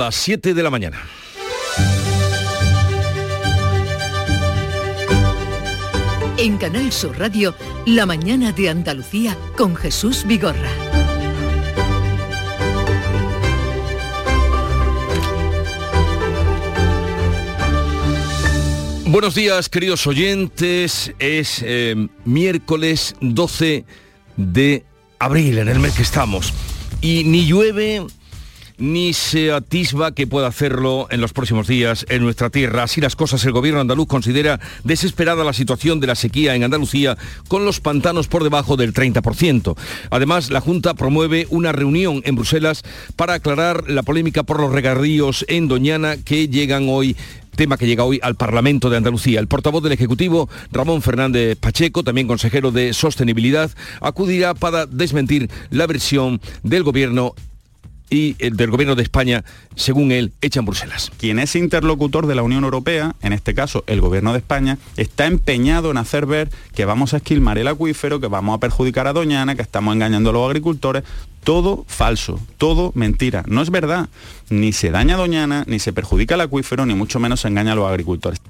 Las 7 de la mañana. En Canal Sur Radio, La mañana de Andalucía con Jesús Vigorra. Buenos días, queridos oyentes. Es eh, miércoles 12 de abril, en el mes que estamos. Y ni llueve ni se atisba que pueda hacerlo en los próximos días en nuestra tierra. Así las cosas, el gobierno andaluz considera desesperada la situación de la sequía en Andalucía con los pantanos por debajo del 30%. Además, la Junta promueve una reunión en Bruselas para aclarar la polémica por los regadíos en Doñana que llegan hoy tema que llega hoy al Parlamento de Andalucía. El portavoz del Ejecutivo, Ramón Fernández Pacheco, también consejero de Sostenibilidad, acudirá para desmentir la versión del Gobierno y el del Gobierno de España, según él, hecha en Bruselas. Quien es interlocutor de la Unión Europea, en este caso el Gobierno de España, está empeñado en hacer ver que vamos a esquilmar el acuífero, que vamos a perjudicar a Doñana, que estamos engañando a los agricultores. Todo falso, todo mentira. No es verdad. Ni se daña a Doñana, ni se perjudica el acuífero, ni mucho menos se engaña a los agricultores.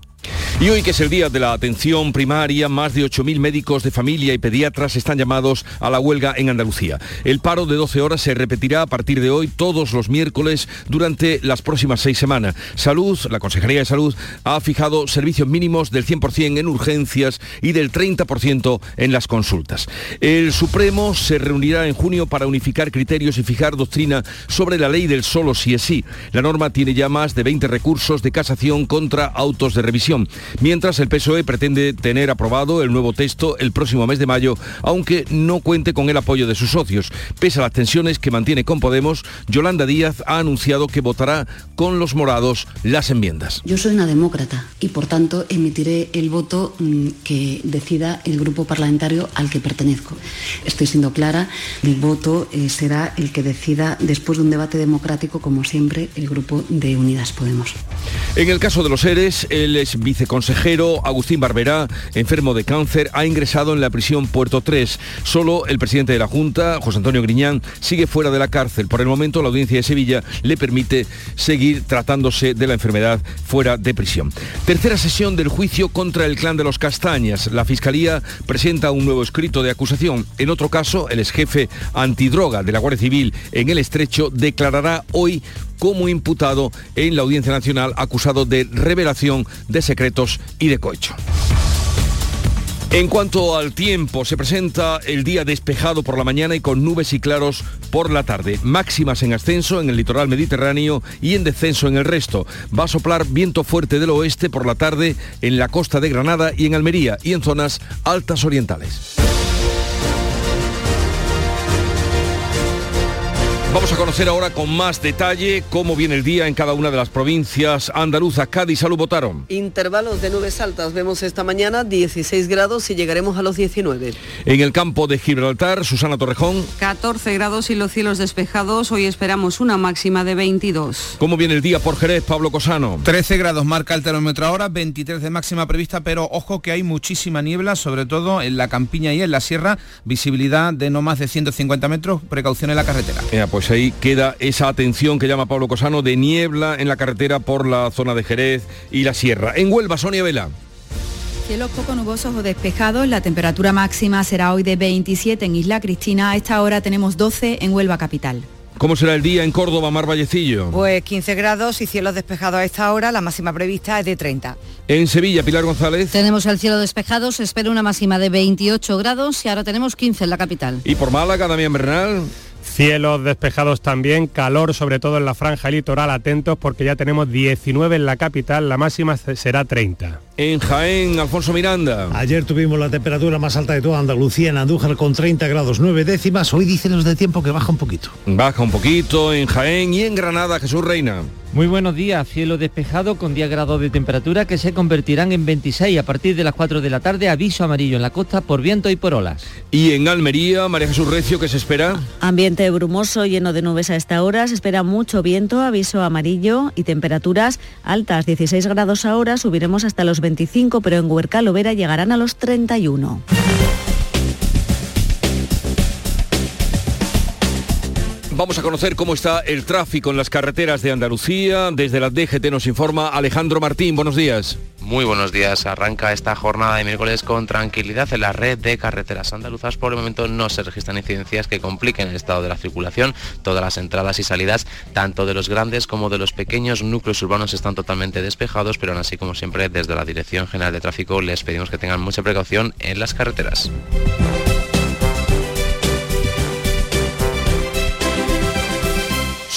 Y hoy que es el día de la atención primaria, más de 8.000 médicos de familia y pediatras están llamados a la huelga en Andalucía. El paro de 12 horas se repetirá a partir de hoy todos los miércoles durante las próximas seis semanas. Salud, la Consejería de Salud, ha fijado servicios mínimos del 100% en urgencias y del 30% en las consultas. El Supremo se reunirá en junio para unificar criterios y fijar doctrina sobre la ley del solo si es sí. La norma tiene ya más de 20 recursos de casación contra autos de revisión mientras el PSOE pretende tener aprobado el nuevo texto el próximo mes de mayo, aunque no cuente con el apoyo de sus socios. Pese a las tensiones que mantiene con Podemos, Yolanda Díaz ha anunciado que votará con los morados las enmiendas. Yo soy una demócrata y por tanto emitiré el voto mm, que decida el grupo parlamentario al que pertenezco. Estoy siendo clara, el voto eh, será el que decida después de un debate democrático, como siempre, el grupo de Unidas Podemos. En el caso de los seres, el ex viceconsejero Agustín Barberá, enfermo de cáncer, ha ingresado en la prisión Puerto 3. Solo el presidente de la Junta, José Antonio Griñán, sigue fuera de la cárcel. Por el momento, la audiencia de Sevilla le permite seguir tratándose de la enfermedad fuera de prisión. Tercera sesión del juicio contra el clan de los Castañas. La Fiscalía presenta un nuevo escrito de acusación. En otro caso, el exjefe antidroga de la Guardia Civil en el Estrecho declarará hoy como imputado en la Audiencia Nacional acusado de revelación de secretos y de cohecho. En cuanto al tiempo, se presenta el día despejado por la mañana y con nubes y claros por la tarde. Máximas en ascenso en el litoral mediterráneo y en descenso en el resto. Va a soplar viento fuerte del oeste por la tarde en la costa de Granada y en Almería y en zonas altas orientales. Vamos a conocer ahora con más detalle cómo viene el día en cada una de las provincias andaluzas. Cádiz, salud, votaron. Intervalos de nubes altas. Vemos esta mañana 16 grados y llegaremos a los 19. En el campo de Gibraltar, Susana Torrejón. 14 grados y los cielos despejados. Hoy esperamos una máxima de 22. ¿Cómo viene el día por Jerez, Pablo Cosano? 13 grados marca el termómetro ahora, 23 de máxima prevista, pero ojo que hay muchísima niebla, sobre todo en la campiña y en la sierra. Visibilidad de no más de 150 metros. Precaución en la carretera. pues ahí queda esa atención que llama Pablo Cosano de niebla en la carretera por la zona de Jerez y la sierra. En Huelva, Sonia Vela. Cielos poco nubosos o despejados, la temperatura máxima será hoy de 27 en Isla Cristina, a esta hora tenemos 12 en Huelva capital. ¿Cómo será el día en Córdoba, Mar Vallecillo? Pues 15 grados y cielos despejados a esta hora, la máxima prevista es de 30. En Sevilla, Pilar González. Tenemos el cielo despejado, se espera una máxima de 28 grados y ahora tenemos 15 en la capital. ¿Y por Málaga, Damián Bernal? Cielos despejados también, calor sobre todo en la franja litoral, atentos porque ya tenemos 19 en la capital, la máxima será 30. En Jaén, Alfonso Miranda. Ayer tuvimos la temperatura más alta de toda Andalucía en Andújar con 30 grados 9 décimas, hoy dicen los de tiempo que baja un poquito. Baja un poquito en Jaén y en Granada, Jesús Reina. Muy buenos días, cielo despejado con 10 grados de temperatura que se convertirán en 26 a partir de las 4 de la tarde, aviso amarillo en la costa por viento y por olas. Y en Almería, María Jesús Recio, ¿qué se espera? Ambiente brumoso, lleno de nubes a esta hora, se espera mucho viento, aviso amarillo y temperaturas altas, 16 grados ahora, subiremos hasta los 25, pero en Huercal Vera llegarán a los 31. Vamos a conocer cómo está el tráfico en las carreteras de Andalucía. Desde la DGT nos informa Alejandro Martín. Buenos días. Muy buenos días. Arranca esta jornada de miércoles con tranquilidad en la red de carreteras andaluzas. Por el momento no se registran incidencias que compliquen el estado de la circulación. Todas las entradas y salidas, tanto de los grandes como de los pequeños núcleos urbanos, están totalmente despejados, pero aún así, como siempre, desde la Dirección General de Tráfico les pedimos que tengan mucha precaución en las carreteras.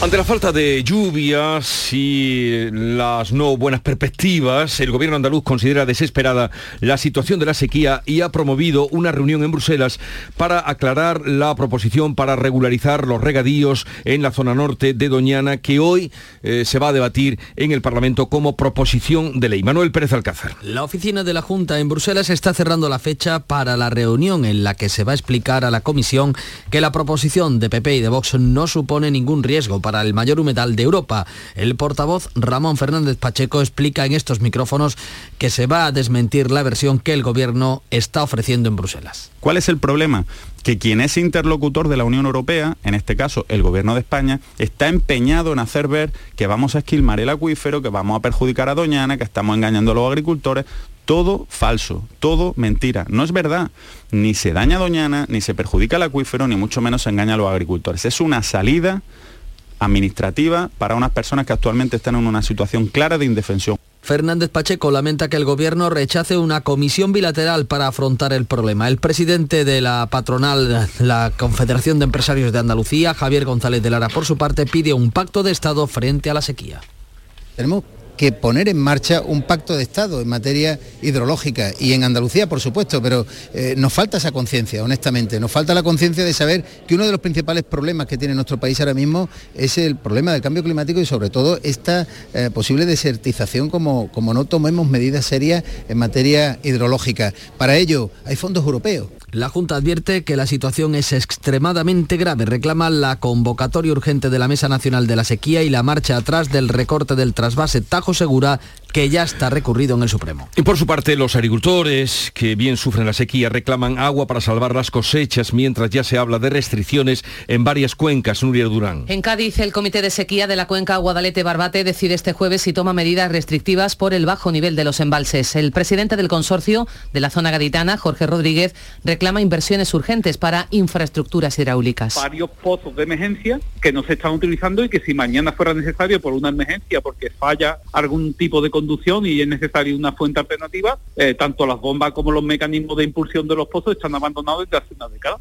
Ante la falta de lluvias y las no buenas perspectivas, el gobierno andaluz considera desesperada la situación de la sequía y ha promovido una reunión en Bruselas para aclarar la proposición para regularizar los regadíos en la zona norte de Doñana que hoy eh, se va a debatir en el Parlamento como proposición de ley. Manuel Pérez Alcázar. La oficina de la Junta en Bruselas está cerrando la fecha para la reunión en la que se va a explicar a la Comisión que la proposición de PP y de Vox no supone ningún riesgo para el mayor humedal de Europa. El portavoz Ramón Fernández Pacheco explica en estos micrófonos que se va a desmentir la versión que el gobierno está ofreciendo en Bruselas. ¿Cuál es el problema? que quien es interlocutor de la Unión Europea, en este caso el Gobierno de España, está empeñado en hacer ver que vamos a esquilmar el acuífero, que vamos a perjudicar a Doñana, que estamos engañando a los agricultores. Todo falso, todo mentira. No es verdad. Ni se daña a Doñana, ni se perjudica el acuífero, ni mucho menos se engaña a los agricultores. Es una salida administrativa para unas personas que actualmente están en una situación clara de indefensión. Fernández Pacheco lamenta que el gobierno rechace una comisión bilateral para afrontar el problema. El presidente de la patronal, la Confederación de Empresarios de Andalucía, Javier González de Lara, por su parte, pide un pacto de Estado frente a la sequía. Tenemos que poner en marcha un pacto de Estado en materia hidrológica y en Andalucía, por supuesto, pero eh, nos falta esa conciencia, honestamente. Nos falta la conciencia de saber que uno de los principales problemas que tiene nuestro país ahora mismo es el problema del cambio climático y sobre todo esta eh, posible desertización como, como no tomemos medidas serias en materia hidrológica. Para ello hay fondos europeos. La Junta advierte que la situación es extremadamente grave. Reclama la convocatoria urgente de la Mesa Nacional de la Sequía y la marcha atrás del recorte del trasvase Tajo Segura que ya está recurrido en el Supremo. Y por su parte, los agricultores que bien sufren la sequía reclaman agua para salvar las cosechas, mientras ya se habla de restricciones en varias cuencas. Nuria Durán. En Cádiz, el Comité de Sequía de la cuenca Guadalete-Barbate decide este jueves si toma medidas restrictivas por el bajo nivel de los embalses. El presidente del consorcio de la zona gaditana, Jorge Rodríguez, reclama inversiones urgentes para infraestructuras hidráulicas. Varios pozos de emergencia que no se están utilizando y que si mañana fuera necesario por una emergencia, porque falla algún tipo de conducción y es necesaria una fuente alternativa, eh, tanto las bombas como los mecanismos de impulsión de los pozos están abandonados desde hace una década.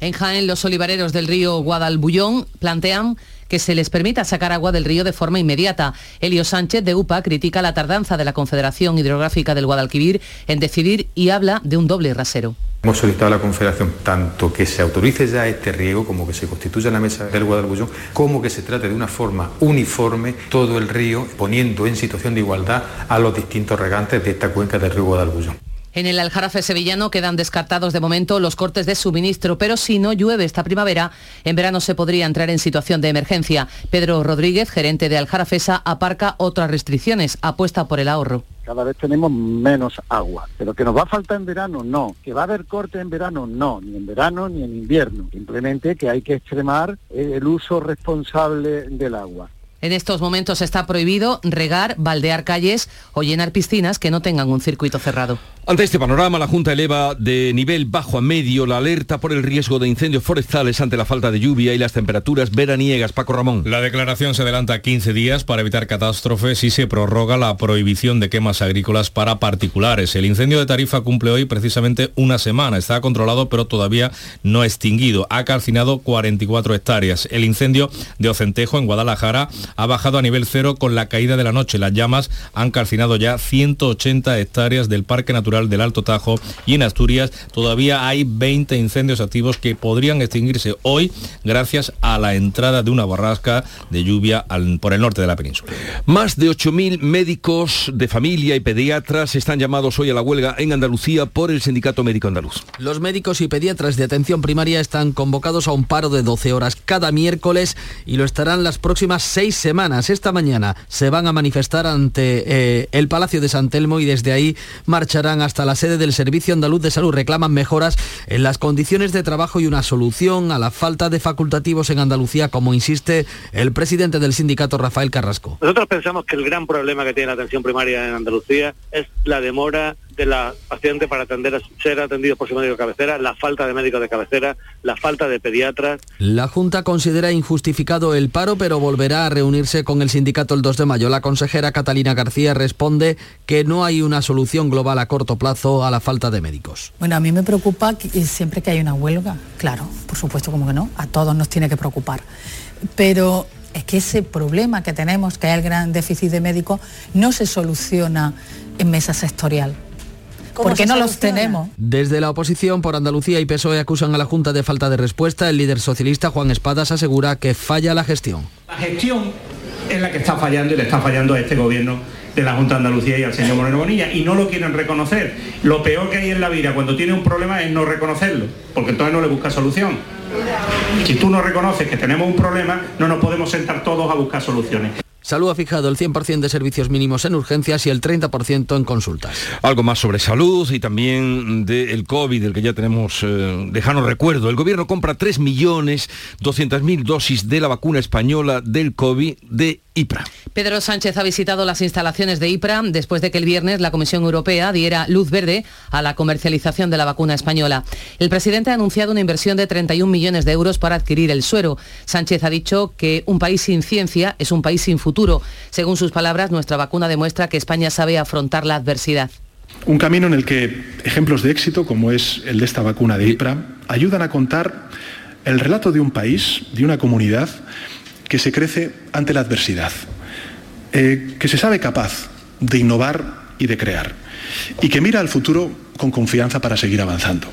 En Jaén, los olivareros del río Guadalbullón plantean que se les permita sacar agua del río de forma inmediata. Elio Sánchez de UPA critica la tardanza de la Confederación Hidrográfica del Guadalquivir en decidir y habla de un doble rasero. Hemos solicitado a la Confederación tanto que se autorice ya este riego como que se constituya la mesa del Guadalbullón, como que se trate de una forma uniforme todo el río, poniendo en situación de igualdad a los distintos regantes de esta cuenca del río Guadalbullón. En el Aljarafe sevillano quedan descartados de momento los cortes de suministro, pero si no llueve esta primavera, en verano se podría entrar en situación de emergencia. Pedro Rodríguez, gerente de Aljarafesa, aparca otras restricciones, apuesta por el ahorro cada vez tenemos menos agua. Pero que nos va a faltar en verano, no. Que va a haber corte en verano, no. Ni en verano ni en invierno. Simplemente que hay que extremar el uso responsable del agua. En estos momentos está prohibido regar, baldear calles o llenar piscinas que no tengan un circuito cerrado. Ante este panorama, la Junta eleva de nivel bajo a medio la alerta por el riesgo de incendios forestales ante la falta de lluvia y las temperaturas veraniegas. Paco Ramón. La declaración se adelanta 15 días para evitar catástrofes y se prorroga la prohibición de quemas agrícolas para particulares. El incendio de Tarifa cumple hoy precisamente una semana. Está controlado pero todavía no extinguido. Ha calcinado 44 hectáreas. El incendio de Ocentejo en Guadalajara ha bajado a nivel cero con la caída de la noche. Las llamas han calcinado ya 180 hectáreas del Parque Natural del Alto Tajo y en Asturias todavía hay 20 incendios activos que podrían extinguirse hoy gracias a la entrada de una borrasca de lluvia por el norte de la península. Más de 8.000 médicos de familia y pediatras están llamados hoy a la huelga en Andalucía por el Sindicato Médico Andaluz. Los médicos y pediatras de atención primaria están convocados a un paro de 12 horas cada miércoles y lo estarán las próximas seis semanas. Esta mañana se van a manifestar ante eh, el Palacio de San Telmo y desde ahí marcharán hasta la sede del Servicio Andaluz de Salud. Reclaman mejoras en las condiciones de trabajo y una solución a la falta de facultativos en Andalucía, como insiste el presidente del sindicato, Rafael Carrasco. Nosotros pensamos que el gran problema que tiene la atención primaria en Andalucía es la demora de la paciente para atender, ser atendido por su médico de cabecera, la falta de médicos de cabecera, la falta de pediatras. La Junta considera injustificado el paro, pero volverá a reunirse con el sindicato el 2 de mayo. La consejera Catalina García responde que no hay una solución global a corto plazo a la falta de médicos. Bueno, a mí me preocupa que siempre que hay una huelga, claro, por supuesto como que no, a todos nos tiene que preocupar. Pero es que ese problema que tenemos, que hay el gran déficit de médicos, no se soluciona en mesa sectorial. Porque no los tenemos. Desde la oposición por Andalucía y PSOE acusan a la Junta de falta de respuesta. El líder socialista Juan Espadas asegura que falla la gestión. La gestión es la que está fallando y le está fallando a este gobierno de la Junta de Andalucía y al señor Moreno Bonilla y no lo quieren reconocer. Lo peor que hay en la vida cuando tiene un problema es no reconocerlo, porque entonces no le busca solución. Si tú no reconoces que tenemos un problema, no nos podemos sentar todos a buscar soluciones. Salud ha fijado el 100% de servicios mínimos en urgencias y el 30% en consultas. Algo más sobre salud y también del COVID, del que ya tenemos eh, lejano recuerdo. El gobierno compra 3.200.000 dosis de la vacuna española del COVID de IPRA. Pedro Sánchez ha visitado las instalaciones de IPRA después de que el viernes la Comisión Europea diera luz verde a la comercialización de la vacuna española. El presidente ha anunciado una inversión de 31 millones de euros para adquirir el suero. Sánchez ha dicho que un país sin ciencia es un país sin futuro. Según sus palabras, nuestra vacuna demuestra que España sabe afrontar la adversidad. Un camino en el que ejemplos de éxito, como es el de esta vacuna de IPRA, ayudan a contar el relato de un país, de una comunidad, que se crece ante la adversidad, eh, que se sabe capaz de innovar y de crear, y que mira al futuro con confianza para seguir avanzando.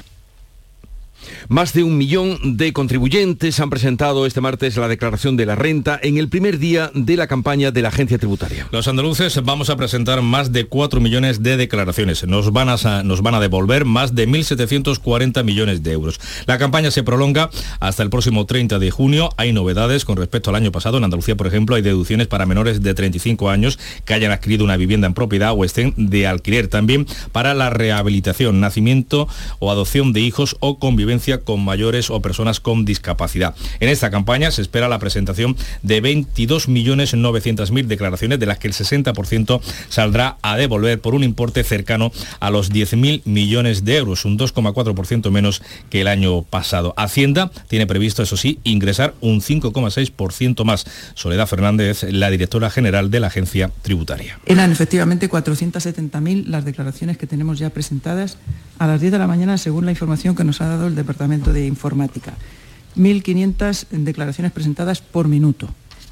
Más de un millón de contribuyentes han presentado este martes la declaración de la renta en el primer día de la campaña de la agencia tributaria. Los andaluces vamos a presentar más de 4 millones de declaraciones. Nos van a, nos van a devolver más de 1.740 millones de euros. La campaña se prolonga hasta el próximo 30 de junio. Hay novedades con respecto al año pasado. En Andalucía, por ejemplo, hay deducciones para menores de 35 años que hayan adquirido una vivienda en propiedad o estén de alquiler. También para la rehabilitación, nacimiento o adopción de hijos o convivencia con mayores o personas con discapacidad. En esta campaña se espera la presentación de 22.900.000 declaraciones, de las que el 60% saldrá a devolver por un importe cercano a los 10.000 millones de euros, un 2,4% menos que el año pasado. Hacienda tiene previsto, eso sí, ingresar un 5,6% más. Soledad Fernández, la directora general de la agencia tributaria. Eran efectivamente 470.000 las declaraciones que tenemos ya presentadas a las 10 de la mañana, según la información que nos ha dado el Departamento de Informática. 1.500 declaraciones presentadas por minuto.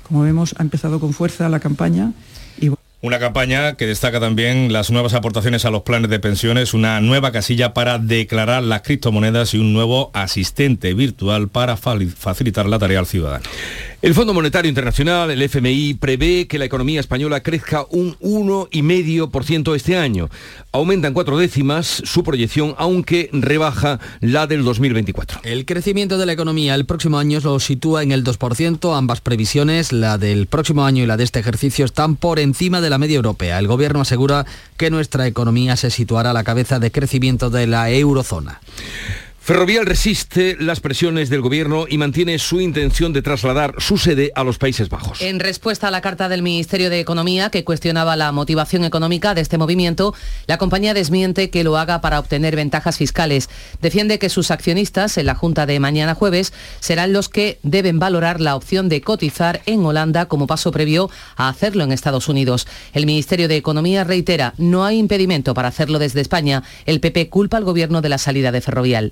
Como vemos, ha empezado con fuerza la campaña y una campaña que destaca también las nuevas aportaciones a los planes de pensiones, una nueva casilla para declarar las criptomonedas y un nuevo asistente virtual para facilitar la tarea al ciudadano. El Fondo Monetario Internacional, el FMI, prevé que la economía española crezca un 1,5% este año. Aumenta en cuatro décimas su proyección, aunque rebaja la del 2024. El crecimiento de la economía el próximo año lo sitúa en el 2%. Ambas previsiones, la del próximo año y la de este ejercicio, están por encima de la media europea. El gobierno asegura que nuestra economía se situará a la cabeza de crecimiento de la eurozona. Ferrovial resiste las presiones del gobierno y mantiene su intención de trasladar su sede a los Países Bajos. En respuesta a la carta del Ministerio de Economía que cuestionaba la motivación económica de este movimiento, la compañía desmiente que lo haga para obtener ventajas fiscales. Defiende que sus accionistas en la Junta de mañana jueves serán los que deben valorar la opción de cotizar en Holanda como paso previo a hacerlo en Estados Unidos. El Ministerio de Economía reitera, no hay impedimento para hacerlo desde España. El PP culpa al gobierno de la salida de Ferrovial.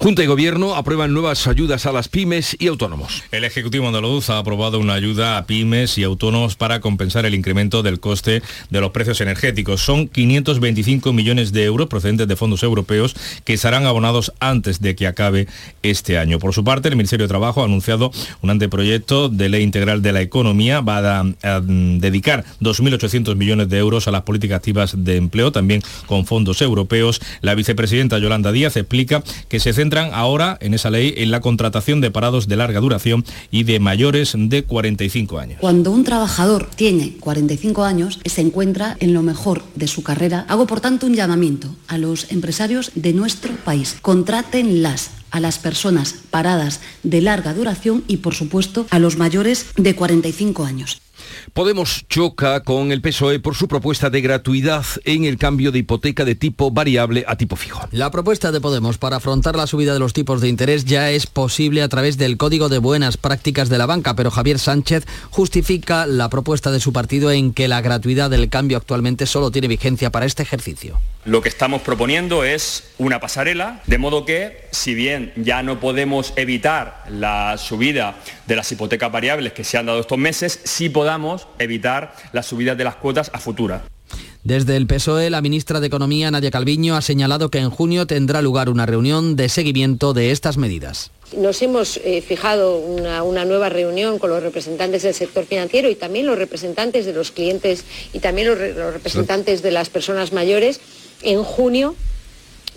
Junta y Gobierno aprueban nuevas ayudas a las pymes y autónomos. El Ejecutivo andaluz ha aprobado una ayuda a pymes y autónomos para compensar el incremento del coste de los precios energéticos. Son 525 millones de euros procedentes de fondos europeos que serán abonados antes de que acabe este año. Por su parte, el Ministerio de Trabajo ha anunciado un anteproyecto de ley integral de la economía. Va a, a dedicar 2.800 millones de euros a las políticas activas de empleo, también con fondos europeos. La vicepresidenta Yolanda Díaz explica que se centran ahora en esa ley en la contratación de parados de larga duración y de mayores de 45 años. Cuando un trabajador tiene 45 años, se encuentra en lo mejor de su carrera. Hago por tanto un llamamiento a los empresarios de nuestro país. Contrátenlas a las personas paradas de larga duración y, por supuesto, a los mayores de 45 años. Podemos choca con el PSOE por su propuesta de gratuidad en el cambio de hipoteca de tipo variable a tipo fijo. La propuesta de Podemos para afrontar la subida de los tipos de interés ya es posible a través del Código de Buenas Prácticas de la Banca, pero Javier Sánchez justifica la propuesta de su partido en que la gratuidad del cambio actualmente solo tiene vigencia para este ejercicio. Lo que estamos proponiendo es una pasarela, de modo que, si bien ya no podemos evitar la subida de las hipotecas variables que se han dado estos meses, sí podamos evitar las subidas de las cuotas a futura. Desde el PSOE, la ministra de Economía, Nadia Calviño, ha señalado que en junio tendrá lugar una reunión de seguimiento de estas medidas. Nos hemos eh, fijado una, una, nueva reunión con los representantes del sector financiero y también los representantes de los clientes y también los, los representantes de las personas mayores en junio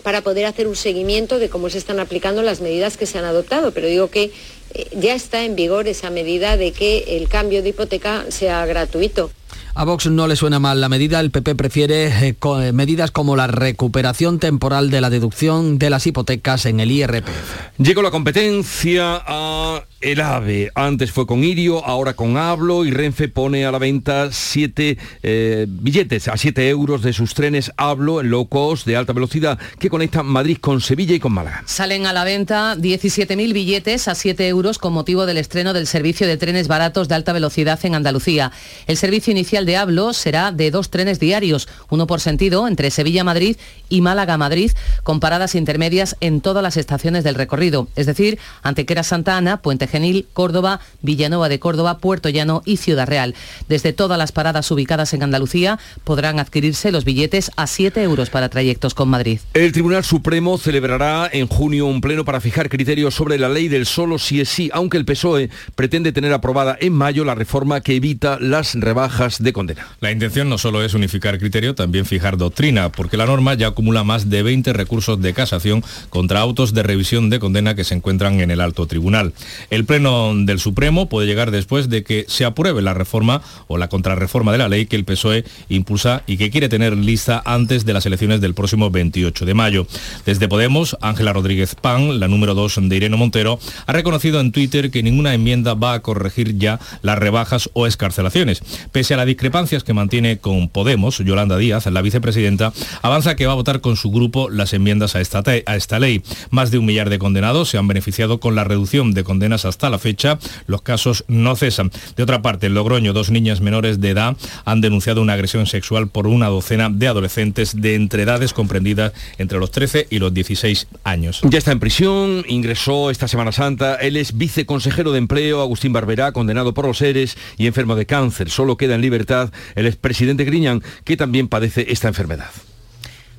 para poder hacer un seguimiento de cómo se están aplicando las medidas que se han adoptado. Pero digo que eh, ya está en vigor esa medida de que el cambio de hipoteca sea gratuito. A Vox no le suena mal la medida, el PP prefiere eh, co medidas como la recuperación temporal de la deducción de las hipotecas en el IRPF. Llegó la competencia a el AVE. Antes fue con Irio, ahora con Hablo y Renfe pone a la venta siete eh, billetes a 7 euros de sus trenes Hablo en low cost de alta velocidad que conectan Madrid con Sevilla y con Málaga. Salen a la venta 17.000 billetes a 7 euros con motivo del estreno del servicio de trenes baratos de alta velocidad en Andalucía. El servicio inicial de Hablo será de dos trenes diarios, uno por sentido entre Sevilla-Madrid y Málaga-Madrid, con paradas intermedias en todas las estaciones del recorrido, es decir, Antequera Santa Ana, Puente Genil, Córdoba, Villanueva de Córdoba, Puerto Llano y Ciudad Real. Desde todas las paradas ubicadas en Andalucía podrán adquirirse los billetes a 7 euros para trayectos con Madrid. El Tribunal Supremo celebrará en junio un pleno para fijar criterios sobre la ley del solo sí es sí, aunque el PSOE pretende tener aprobada en mayo la reforma que evita las rebajas de condena. La intención no solo es unificar criterio, también fijar doctrina, porque la norma ya acumula más de 20 recursos de casación contra autos de revisión de condena que se encuentran en el alto tribunal. El Pleno del Supremo puede llegar después de que se apruebe la reforma o la contrarreforma de la ley que el PSOE impulsa y que quiere tener lista antes de las elecciones del próximo 28 de mayo. Desde Podemos, Ángela Rodríguez Pan, la número 2 de Irene Montero, ha reconocido en Twitter que ninguna enmienda va a corregir ya las rebajas o escarcelaciones. Pese a las discrepancias que mantiene con Podemos, Yolanda Díaz, la vicepresidenta, avanza que va a votar con su grupo las enmiendas a esta, a esta ley. Más de un millar de condenados se han beneficiado con la reducción de condenas hasta la fecha. Los casos no cesan. De otra parte, en Logroño, dos niñas menores de edad han denunciado una agresión sexual por una docena de adolescentes de entre edades comprendidas entre los 13 y los 16 años. Ya está en prisión, ingresó esta Semana Santa. Él es viceconsejero de empleo, Agustín Barberá, condenado por los ERES y enfermo de cáncer. Solo queda en libertad el expresidente Griñán, que también padece esta enfermedad.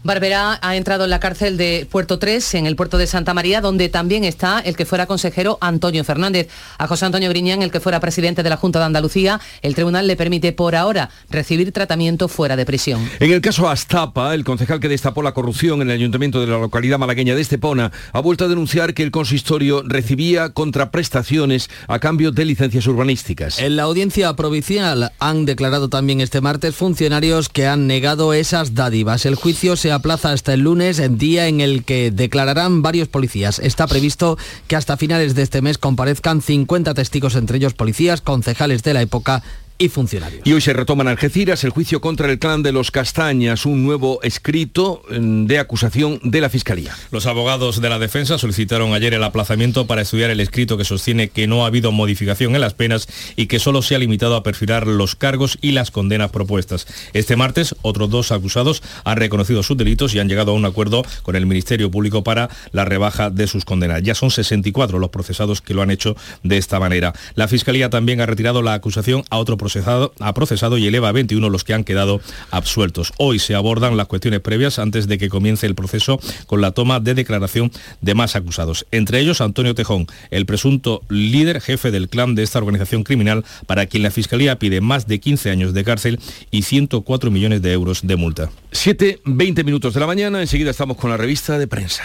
Barberá ha entrado en la cárcel de Puerto 3, en el puerto de Santa María, donde también está el que fuera consejero Antonio Fernández. A José Antonio Griñán, el que fuera presidente de la Junta de Andalucía, el tribunal le permite por ahora recibir tratamiento fuera de prisión. En el caso Astapa, el concejal que destapó la corrupción en el ayuntamiento de la localidad malagueña de Estepona ha vuelto a denunciar que el consistorio recibía contraprestaciones a cambio de licencias urbanísticas. En la audiencia provincial han declarado también este martes funcionarios que han negado esas dádivas. El juicio se aplaza hasta el lunes, en día en el que declararán varios policías. Está previsto que hasta finales de este mes comparezcan 50 testigos, entre ellos policías, concejales de la época y funcionarios. Y hoy se retoma en Algeciras el juicio contra el clan de los Castañas, un nuevo escrito mm, de acusación de la Fiscalía. Los abogados de la defensa solicitaron ayer el aplazamiento para estudiar el escrito que sostiene que no ha habido modificación en las penas y que solo se ha limitado a perfilar los cargos y las condenas propuestas. Este martes, otros dos acusados han reconocido sus delitos y han llegado a un acuerdo con el Ministerio Público para la rebaja de sus condenas. Ya son 64 los procesados que lo han hecho de esta manera. La Fiscalía también ha retirado la acusación a otro procesado, a procesado y eleva a 21 los que han quedado absueltos. Hoy se abordan las cuestiones previas antes de que comience el proceso con la toma de declaración de más acusados. Entre ellos Antonio Tejón, el presunto líder jefe del clan de esta organización criminal para quien la Fiscalía pide más de 15 años de cárcel y 104 millones de euros de multa. 7, 20 minutos de la mañana, enseguida estamos con la revista de prensa.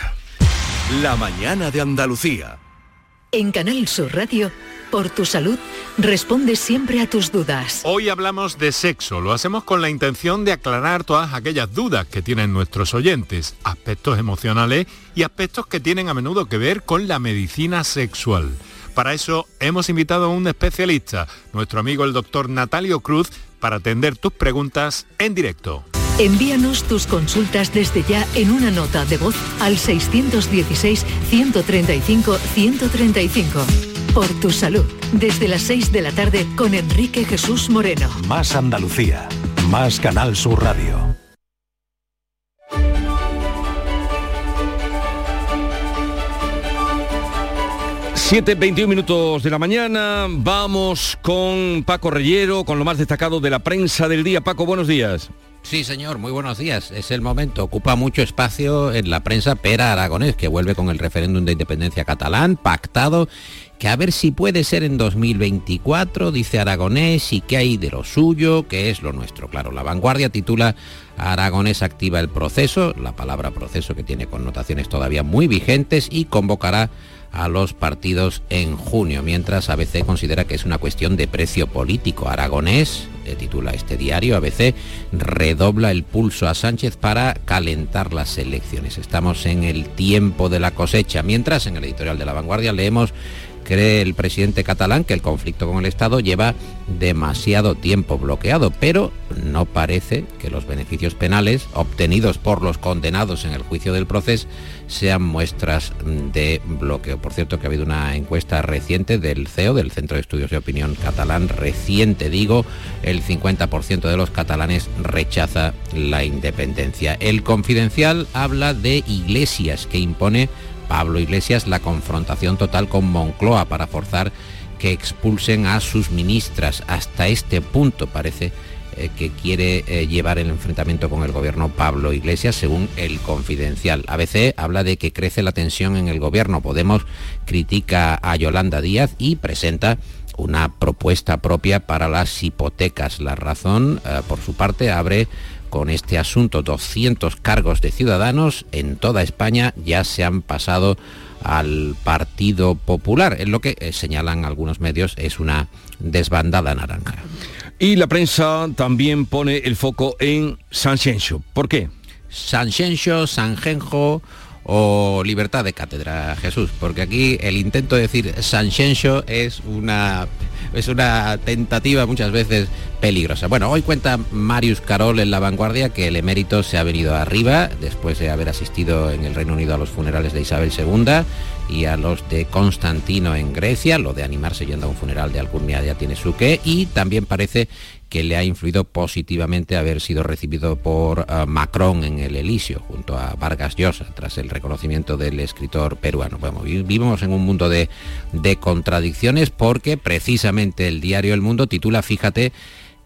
La mañana de Andalucía. En Canal Sur Radio, por tu salud, responde siempre a tus dudas. Hoy hablamos de sexo, lo hacemos con la intención de aclarar todas aquellas dudas que tienen nuestros oyentes, aspectos emocionales y aspectos que tienen a menudo que ver con la medicina sexual. Para eso hemos invitado a un especialista, nuestro amigo el doctor Natalio Cruz, para atender tus preguntas en directo. Envíanos tus consultas desde ya en una nota de voz al 616-135-135. Por tu salud, desde las 6 de la tarde con Enrique Jesús Moreno. Más Andalucía, más Canal Sur Radio. Siete, 21 minutos de la mañana, vamos con Paco Reyero, con lo más destacado de la prensa del día. Paco, buenos días. Sí, señor, muy buenos días. Es el momento. Ocupa mucho espacio en la prensa Pera Aragonés, que vuelve con el referéndum de independencia catalán, pactado, que a ver si puede ser en 2024, dice Aragonés, y qué hay de lo suyo, que es lo nuestro. Claro, la vanguardia titula Aragonés activa el proceso, la palabra proceso que tiene connotaciones todavía muy vigentes, y convocará a los partidos en junio, mientras ABC considera que es una cuestión de precio político. Aragonés, eh, titula este diario, ABC, redobla el pulso a Sánchez para calentar las elecciones. Estamos en el tiempo de la cosecha, mientras en el editorial de La Vanguardia leemos cree el presidente catalán que el conflicto con el Estado lleva demasiado tiempo bloqueado, pero no parece que los beneficios penales obtenidos por los condenados en el juicio del proceso sean muestras de bloqueo. Por cierto, que ha habido una encuesta reciente del CEO, del Centro de Estudios de Opinión Catalán, reciente digo, el 50% de los catalanes rechaza la independencia. El confidencial habla de iglesias que impone Pablo Iglesias la confrontación total con Moncloa para forzar que expulsen a sus ministras. Hasta este punto parece eh, que quiere eh, llevar el enfrentamiento con el gobierno Pablo Iglesias, según el confidencial. ABC habla de que crece la tensión en el gobierno. Podemos critica a Yolanda Díaz y presenta una propuesta propia para las hipotecas. La razón, eh, por su parte, abre con este asunto. 200 cargos de ciudadanos en toda España ya se han pasado al Partido Popular. En lo que eh, señalan algunos medios es una desbandada naranja. Y la prensa también pone el foco en San ¿Por qué? San Sanjenjo o libertad de cátedra, Jesús, porque aquí el intento de decir San es una es una tentativa muchas veces peligrosa. Bueno, hoy cuenta Marius Carol en La Vanguardia que el emérito se ha venido arriba después de haber asistido en el Reino Unido a los funerales de Isabel II y a los de Constantino en Grecia. Lo de animarse yendo a un funeral de Alcurnia ya tiene su qué y también parece que le ha influido positivamente haber sido recibido por eh, Macron en el Elíseo, junto a Vargas Llosa, tras el reconocimiento del escritor peruano. Bueno, vivimos en un mundo de, de contradicciones porque precisamente el diario El Mundo titula, fíjate,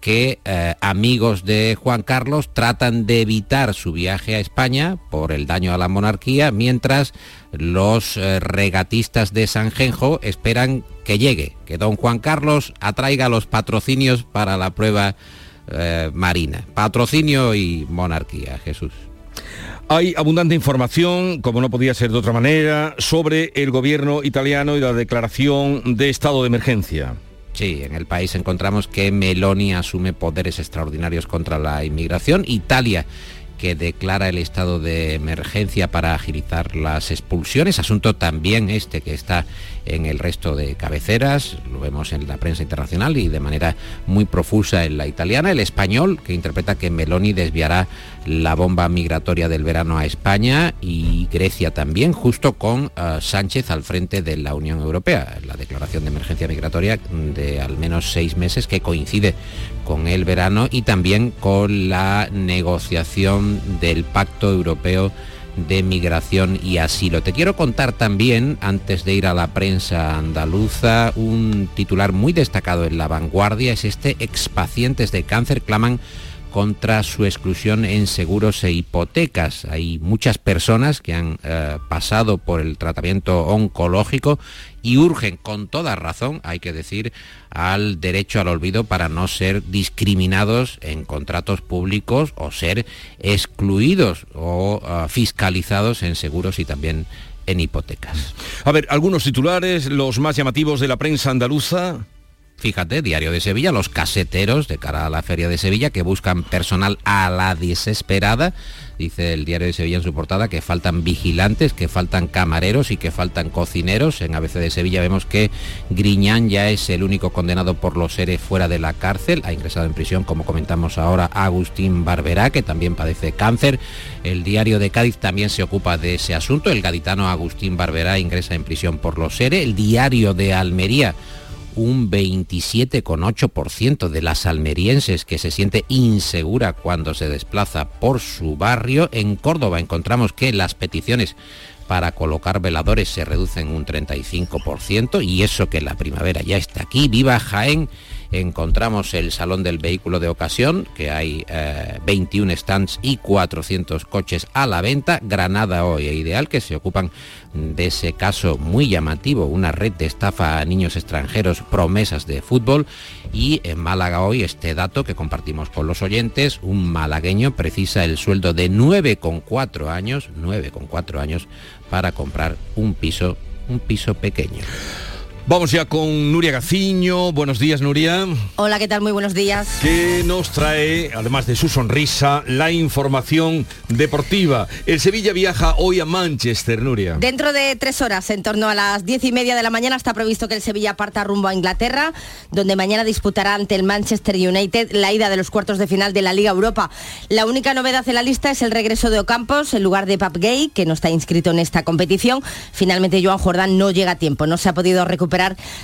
que eh, amigos de Juan Carlos tratan de evitar su viaje a España por el daño a la monarquía, mientras los eh, regatistas de Sanjenjo esperan que llegue, que don Juan Carlos atraiga los patrocinios para la prueba eh, marina. Patrocinio y monarquía, Jesús. Hay abundante información, como no podía ser de otra manera, sobre el gobierno italiano y la declaración de estado de emergencia. Sí, en el país encontramos que Meloni asume poderes extraordinarios contra la inmigración. Italia que declara el estado de emergencia para agilizar las expulsiones, asunto también este que está en el resto de cabeceras, lo vemos en la prensa internacional y de manera muy profusa en la italiana, el español, que interpreta que Meloni desviará la bomba migratoria del verano a España y Grecia también, justo con uh, Sánchez al frente de la Unión Europea. La declaración de emergencia migratoria de al menos seis meses que coincide con el verano y también con la negociación del Pacto Europeo de Migración y Asilo. Te quiero contar también, antes de ir a la prensa andaluza, un titular muy destacado en la vanguardia, es este expacientes de cáncer claman contra su exclusión en seguros e hipotecas. Hay muchas personas que han eh, pasado por el tratamiento oncológico y urgen con toda razón, hay que decir, al derecho al olvido para no ser discriminados en contratos públicos o ser excluidos o uh, fiscalizados en seguros y también en hipotecas. A ver, algunos titulares, los más llamativos de la prensa andaluza. Fíjate, Diario de Sevilla, los caseteros de cara a la Feria de Sevilla que buscan personal a la desesperada. Dice el Diario de Sevilla en su portada que faltan vigilantes, que faltan camareros y que faltan cocineros. En ABC de Sevilla vemos que Griñán ya es el único condenado por los seres fuera de la cárcel. Ha ingresado en prisión, como comentamos ahora, Agustín Barberá, que también padece cáncer. El Diario de Cádiz también se ocupa de ese asunto. El gaditano Agustín Barberá ingresa en prisión por los seres. El Diario de Almería un 27,8% de las almerienses que se siente insegura cuando se desplaza por su barrio. En Córdoba encontramos que las peticiones para colocar veladores se reducen un 35% y eso que la primavera ya está aquí. Viva Jaén encontramos el Salón del Vehículo de Ocasión, que hay 21 stands y 400 coches a la venta. Granada hoy e Ideal, que se ocupan de ese caso muy llamativo, una red de estafa a niños extranjeros, promesas de fútbol. Y en Málaga hoy este dato que compartimos con los oyentes, un malagueño precisa el sueldo de 9,4 años, 9,4 años para comprar un piso, un piso pequeño. Vamos ya con Nuria Gaciño. Buenos días, Nuria. Hola, ¿qué tal? Muy buenos días. Que nos trae, además de su sonrisa, la información deportiva. El Sevilla viaja hoy a Manchester, Nuria. Dentro de tres horas, en torno a las diez y media de la mañana, está previsto que el Sevilla parta rumbo a Inglaterra, donde mañana disputará ante el Manchester United la ida de los cuartos de final de la Liga Europa. La única novedad en la lista es el regreso de Ocampos en lugar de Pap Gay, que no está inscrito en esta competición. Finalmente, Joan Jordán no llega a tiempo, no se ha podido recuperar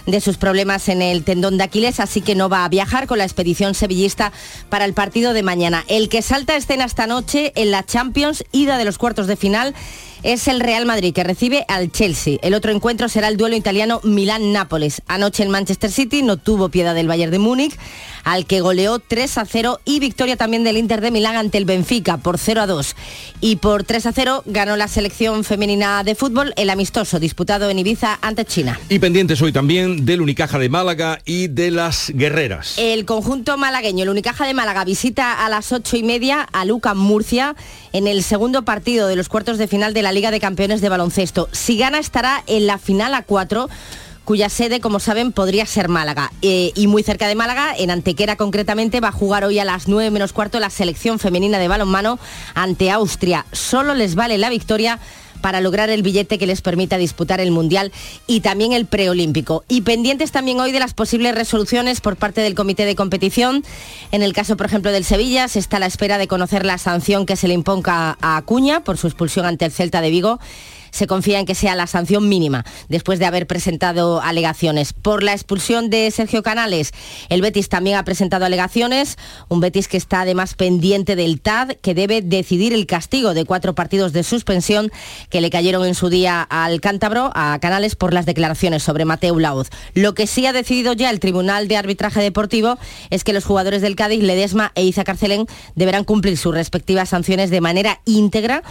de sus problemas en el tendón de Aquiles, así que no va a viajar con la expedición sevillista para el partido de mañana. El que salta escena esta noche en la Champions, ida de los cuartos de final es el Real Madrid que recibe al Chelsea. El otro encuentro será el duelo italiano Milán-Nápoles. Anoche el Manchester City no tuvo piedad del Bayern de Múnich, al que goleó 3 a 0 y victoria también del Inter de Milán ante el Benfica por 0 a 2. Y por 3 a 0 ganó la selección femenina de fútbol el amistoso disputado en Ibiza ante China. Y pendientes hoy también del Unicaja de Málaga y de las Guerreras. El conjunto malagueño, el Unicaja de Málaga, visita a las 8 y media a Luca Murcia en el segundo partido de los cuartos de final de la Liga de Campeones de Baloncesto. Si gana estará en la final a 4 cuya sede, como saben, podría ser Málaga. Eh, y muy cerca de Málaga, en Antequera concretamente, va a jugar hoy a las 9 menos cuarto la selección femenina de balonmano ante Austria. Solo les vale la victoria para lograr el billete que les permita disputar el Mundial y también el preolímpico. Y pendientes también hoy de las posibles resoluciones por parte del comité de competición. En el caso, por ejemplo, del Sevilla, se está a la espera de conocer la sanción que se le imponga a Acuña por su expulsión ante el Celta de Vigo se confía en que sea la sanción mínima después de haber presentado alegaciones. Por la expulsión de Sergio Canales, el Betis también ha presentado alegaciones, un Betis que está además pendiente del TAD, que debe decidir el castigo de cuatro partidos de suspensión que le cayeron en su día al cántabro, a Canales, por las declaraciones sobre Mateo Laoz. Lo que sí ha decidido ya el Tribunal de Arbitraje Deportivo es que los jugadores del Cádiz, Ledesma e Iza Carcelén, deberán cumplir sus respectivas sanciones de manera íntegra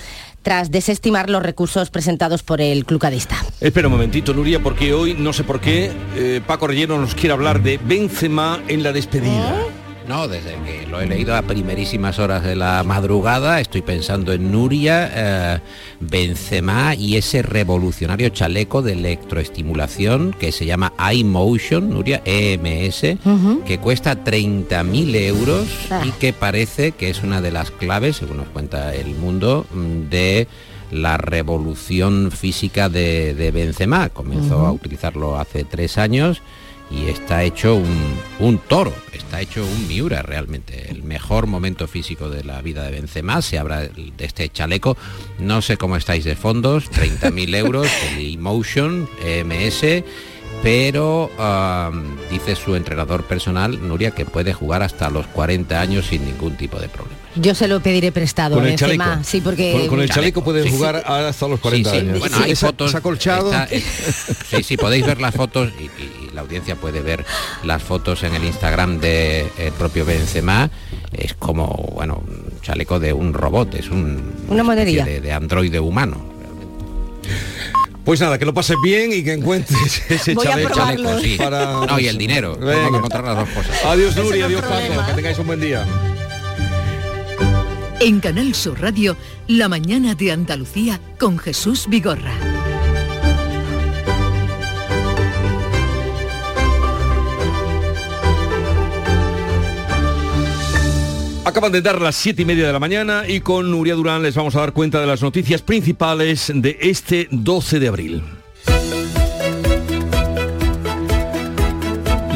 tras desestimar los recursos presentados por el clucadista. Espera un momentito, Nuria, porque hoy, no sé por qué, eh, Paco Relleno nos quiere hablar de Benzema en la despedida. ¿Eh? No, desde que lo he leído a primerísimas horas de la madrugada, estoy pensando en Nuria, eh, Benzema y ese revolucionario chaleco de electroestimulación que se llama iMotion, Nuria, EMS, que cuesta 30.000 euros y que parece que es una de las claves, según nos cuenta el mundo, mm, de la revolución física de, de Benzema. Comenzó a utilizarlo hace tres años y está hecho un, un toro, está hecho un Miura realmente. El mejor momento físico de la vida de Benzema, se habla de este chaleco. No sé cómo estáis de fondos, 30.000 euros, el Emotion MS, pero um, dice su entrenador personal, Nuria, que puede jugar hasta los 40 años sin ningún tipo de problema. Yo se lo pediré prestado, Con el Benzema, chaleco. sí, porque Con, con el chaleco puede sí, jugar hasta los 40 Sí, sí. años. Bueno, hay Esa- fotos. esa acolchado. es- sí, sí, podéis ver las fotos y, y- y la audiencia puede ver las fotos en el Instagram del propio Benzema. Es como, bueno, un chaleco de un robot, es un Una monería. de, de androide humano. Pues nada, que lo pases bien y que encuentres ese Voy chaleco. Sí. para- No, y el dinero. Venga. Que encontrar las dos cosas. Adiós no adiós Paco, que tengáis un buen día. En Canal Sur Radio, La mañana de Andalucía con Jesús Vigorra. Acaban de dar las siete y media de la mañana y con Nuria Durán les vamos a dar cuenta de las noticias principales de este 12 de abril.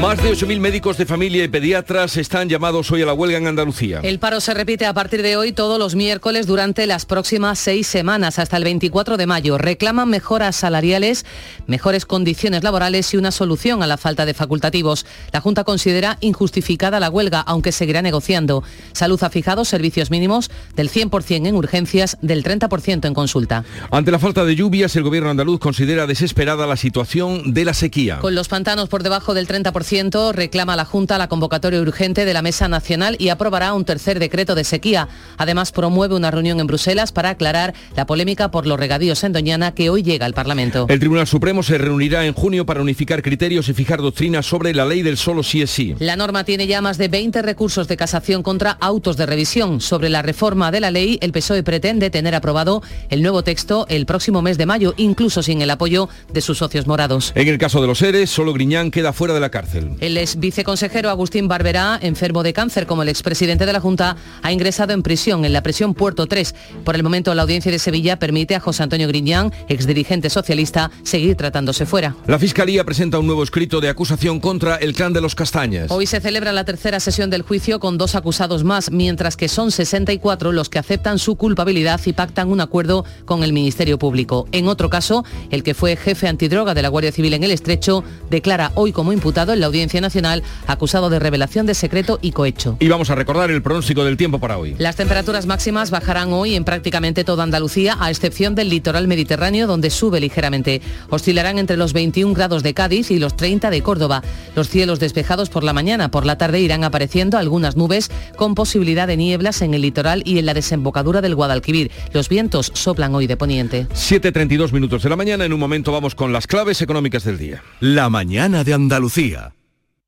Más de 8.000 médicos de familia y pediatras están llamados hoy a la huelga en Andalucía. El paro se repite a partir de hoy todos los miércoles durante las próximas seis semanas hasta el 24 de mayo. Reclaman mejoras salariales, mejores condiciones laborales y una solución a la falta de facultativos. La Junta considera injustificada la huelga, aunque seguirá negociando. Salud ha fijado servicios mínimos del 100% en urgencias, del 30% en consulta. Ante la falta de lluvias, el gobierno andaluz considera desesperada la situación de la sequía. Con los pantanos por debajo del 30%, reclama la Junta la convocatoria urgente de la Mesa Nacional y aprobará un tercer decreto de sequía. Además, promueve una reunión en Bruselas para aclarar la polémica por los regadíos en Doñana que hoy llega al Parlamento. El Tribunal Supremo se reunirá en junio para unificar criterios y fijar doctrinas sobre la ley del solo sí es sí. La norma tiene ya más de 20 recursos de casación contra autos de revisión. Sobre la reforma de la ley, el PSOE pretende tener aprobado el nuevo texto el próximo mes de mayo, incluso sin el apoyo de sus socios morados. En el caso de los seres, solo Griñán queda fuera de la cárcel. El ex viceconsejero Agustín Barberá, enfermo de cáncer como el expresidente de la Junta, ha ingresado en prisión, en la prisión Puerto 3. Por el momento, la audiencia de Sevilla permite a José Antonio Griñán, exdirigente socialista, seguir tratándose fuera. La Fiscalía presenta un nuevo escrito de acusación contra el clan de los Castañas. Hoy se celebra la tercera sesión del juicio con dos acusados más, mientras que son 64 los que aceptan su culpabilidad y pactan un acuerdo con el Ministerio Público. En otro caso, el que fue jefe antidroga de la Guardia Civil en el Estrecho declara hoy como imputado en la Audiencia Nacional acusado de revelación de secreto y cohecho. Y vamos a recordar el pronóstico del tiempo para hoy. Las temperaturas máximas bajarán hoy en prácticamente toda Andalucía, a excepción del litoral mediterráneo, donde sube ligeramente. Oscilarán entre los 21 grados de Cádiz y los 30 de Córdoba. Los cielos despejados por la mañana. Por la tarde irán apareciendo algunas nubes con posibilidad de nieblas en el litoral y en la desembocadura del Guadalquivir. Los vientos soplan hoy de poniente. 7.32 minutos de la mañana. En un momento vamos con las claves económicas del día. La mañana de Andalucía.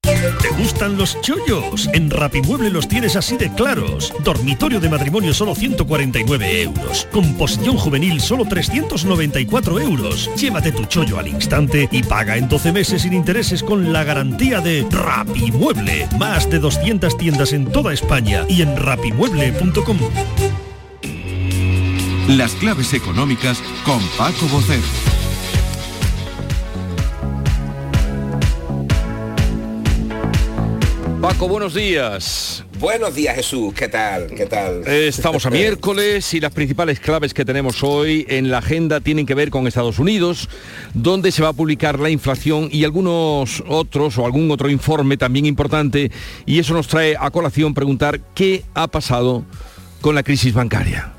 ¿Te gustan los chollos? En Rapimueble los tienes así de claros. Dormitorio de matrimonio solo 149 euros. Composición juvenil solo 394 euros. Llévate tu chollo al instante y paga en 12 meses sin intereses con la garantía de Rapimueble. Más de 200 tiendas en toda España y en rapimueble.com. Las claves económicas con Paco Bocero. Paco, buenos días. Buenos días Jesús, ¿qué tal? ¿Qué tal? Estamos a miércoles y las principales claves que tenemos hoy en la agenda tienen que ver con Estados Unidos, donde se va a publicar la inflación y algunos otros o algún otro informe también importante y eso nos trae a colación preguntar qué ha pasado con la crisis bancaria.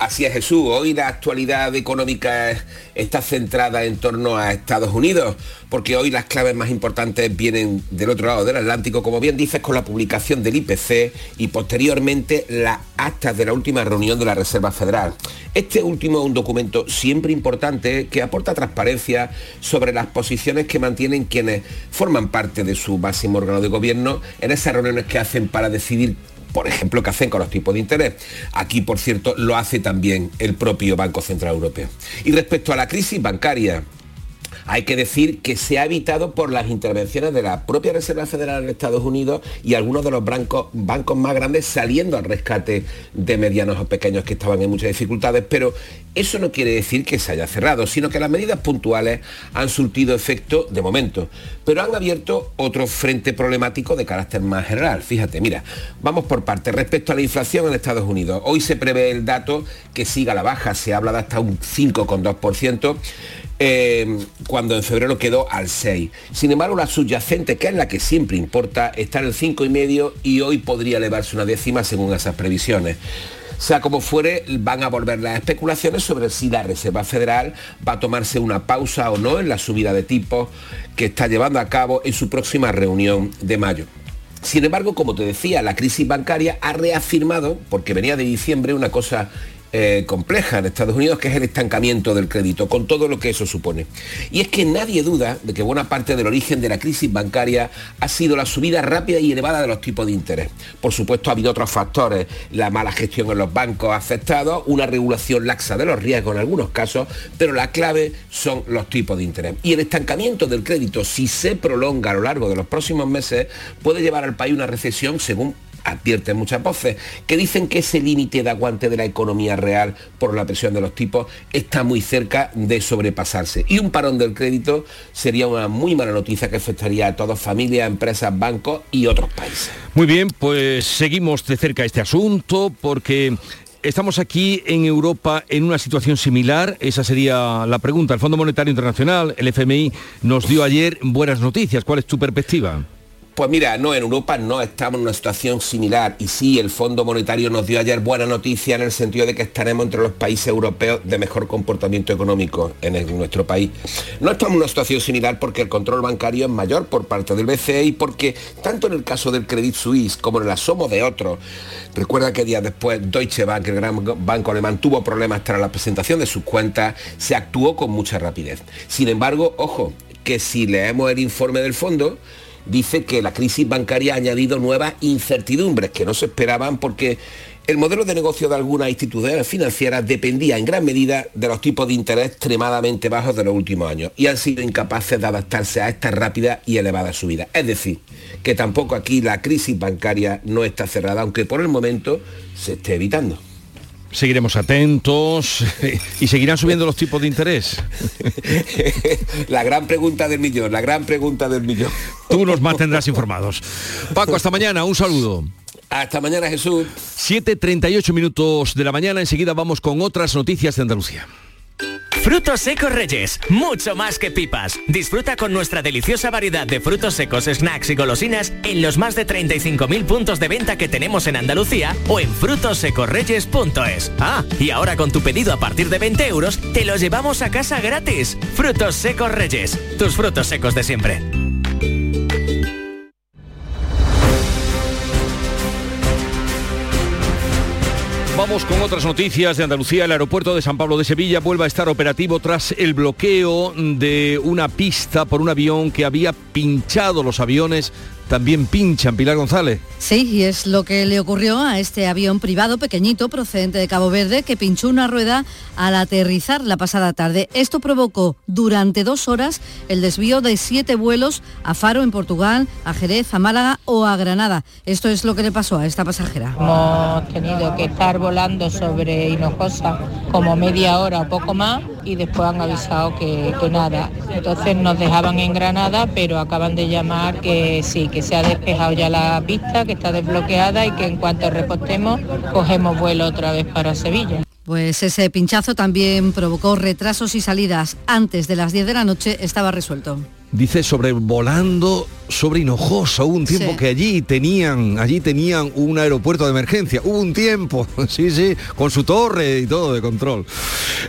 Es Jesús, hoy la actualidad económica está centrada en torno a Estados Unidos, porque hoy las claves más importantes vienen del otro lado del Atlántico, como bien dices, con la publicación del IPC y posteriormente las actas de la última reunión de la Reserva Federal. Este último es un documento siempre importante que aporta transparencia sobre las posiciones que mantienen quienes forman parte de su máximo órgano de gobierno en esas reuniones que hacen para decidir por ejemplo, que hacen con los tipos de interés. Aquí, por cierto, lo hace también el propio Banco Central Europeo. Y respecto a la crisis bancaria, Hay que decir que se ha evitado por las intervenciones de la propia Reserva Federal de Estados Unidos y algunos de los bancos, bancos más grandes saliendo al rescate de medianos o pequeños que estaban en muchas dificultades, pero eso no quiere decir que se haya cerrado, sino que las medidas puntuales han surtido efecto de momento, pero han abierto otro frente problemático de carácter más general. Fíjate, mira, vamos por partes. Respecto a la inflación en Estados Unidos, hoy se prevé el dato que siga la baja, se habla de hasta un 5,2%. Eh, cuando en febrero quedó al 6. Sin embargo, la subyacente, que es la que siempre importa, está en el 5,5 y hoy podría elevarse una décima según esas previsiones. Sea como fuere, van a volver las especulaciones sobre si la Reserva Federal va a tomarse una pausa o no en la subida de tipos que está llevando a cabo en su próxima reunión de mayo. Sin embargo, como te decía, la crisis bancaria ha reafirmado, porque venía de diciembre, una cosa eh, compleja en Estados Unidos, que es el estancamiento del crédito, con todo lo que eso supone. Y es que nadie duda de que buena parte del origen de la crisis bancaria ha sido la subida rápida y elevada de los tipos de interés. Por supuesto, ha habido otros factores, la mala gestión en los bancos afectados, una regulación laxa de los riesgos en algunos casos, pero la clave son los tipos de interés. Y el estancamiento del crédito, si se prolonga a lo largo de los próximos meses, puede llevar al país una recesión según advierten muchas voces, que dicen que ese límite de aguante de la economía real por la presión de los tipos está muy cerca de sobrepasarse. Y un parón del crédito sería una muy mala noticia que afectaría a todas familias, empresas, bancos y otros países. Muy bien, pues seguimos de cerca este asunto porque Estamos aquí en Europa en una situación similar, esa sería la pregunta. El Fondo Monetario Internacional, el FMI, nos dio ayer buenas noticias. ¿Cuál es tu perspectiva? Pues mira, no, en Europa no estamos en una situación similar y sí, el Fondo Monetario nos dio ayer buena noticia en el sentido de que estaremos entre los países europeos de mejor comportamiento económico en, nuestro país. No estamos en una situación similar porque el control bancario es mayor por parte del BCE y porque tanto en el caso del Credit Suisse como en el asomo de otros, recuerda que días después Deutsche Bank, el gran banco alemán, tuvo problemas tras la presentación de sus cuentas, se actuó con mucha rapidez. Sin embargo, ojo, que si leemos el informe del fondo, dice que la crisis bancaria ha añadido nuevas incertidumbres que no se esperaban porque el modelo de negocio de algunas instituciones financieras dependía en gran medida de los tipos de interés extremadamente bajos de los últimos años y han sido incapaces de adaptarse a esta rápida y elevada subida. Es decir, que tampoco aquí la crisis bancaria no está cerrada, aunque por el momento se esté evitando. Seguiremos atentos y seguirán subiendo los tipos de interés. la gran pregunta del millón, la gran pregunta del millón. Tú nos mantendrás informados. Paco, hasta mañana, un saludo. Hasta mañana, Jesús. 7.38 minutos de la mañana, enseguida vamos con otras noticias de Andalucía. Frutos secos Reyes, mucho más que pipas. Disfruta con nuestra deliciosa variedad de frutos secos, snacks y golosinas en los más de 35.000 puntos de venta que tenemos en Andalucía o en frutosecorreyes.es. Ah, y ahora con tu pedido a partir de 20 euros, te los llevamos a casa gratis. Frutos secos Reyes, tus frutos secos de siempre. Vamos con otras noticias de Andalucía. El aeropuerto de San Pablo de Sevilla vuelve a estar operativo tras el bloqueo de una pista por un avión que había pinchado los aviones también pinchan. Pilar González. Sí, y es lo que le ocurrió a este avión privado pequeñito procedente de Cabo Verde que pinchó una rueda al aterrizar la pasada tarde. Esto provocó durante dos horas el desvío de siete vuelos a Faro en Portugal, a Jerez, a Málaga o a Granada. Esto es lo que le pasó a esta pasajera. Hemos tenido que estar volando sobre Hinojosa como media hora o poco más y después han avisado que, que nada. Entonces nos dejaban en Granada, pero acaban de llamar que sí, que se ha despejado ya la pista, que está desbloqueada y que en cuanto repostemos cogemos vuelo otra vez para Sevilla. Pues ese pinchazo también provocó retrasos y salidas. Antes de las 10 de la noche estaba resuelto dice sobrevolando sobre Hinojosa. Hubo un tiempo que allí tenían, allí tenían un aeropuerto de emergencia. Hubo un tiempo, sí, sí, con su torre y todo de control.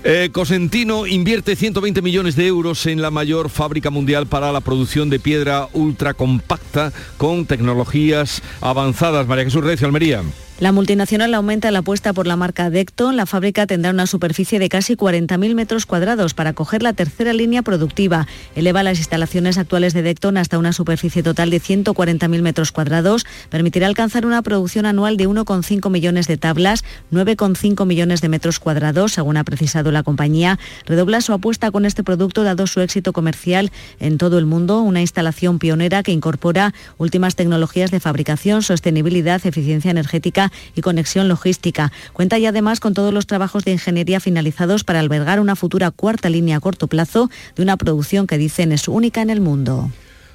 Eh, Cosentino invierte 120 millones de euros en la mayor fábrica mundial para la producción de piedra ultra compacta con tecnologías avanzadas. María Jesús Recio, Almería. La multinacional aumenta la apuesta por la marca Decton. La fábrica tendrá una superficie de casi 40.000 metros cuadrados para acoger la tercera línea productiva. Eleva las instalaciones actuales de Decton hasta una superficie total de 140.000 metros cuadrados. Permitirá alcanzar una producción anual de 1,5 millones de tablas, 9,5 millones de metros cuadrados, según ha precisado la compañía. Redobla su apuesta con este producto dado su éxito comercial en todo el mundo. Una instalación pionera que incorpora últimas tecnologías de fabricación, sostenibilidad, eficiencia energética y conexión logística. Cuenta ya además con todos los trabajos de ingeniería finalizados para albergar una futura cuarta línea a corto plazo de una producción que dicen es única en el mundo.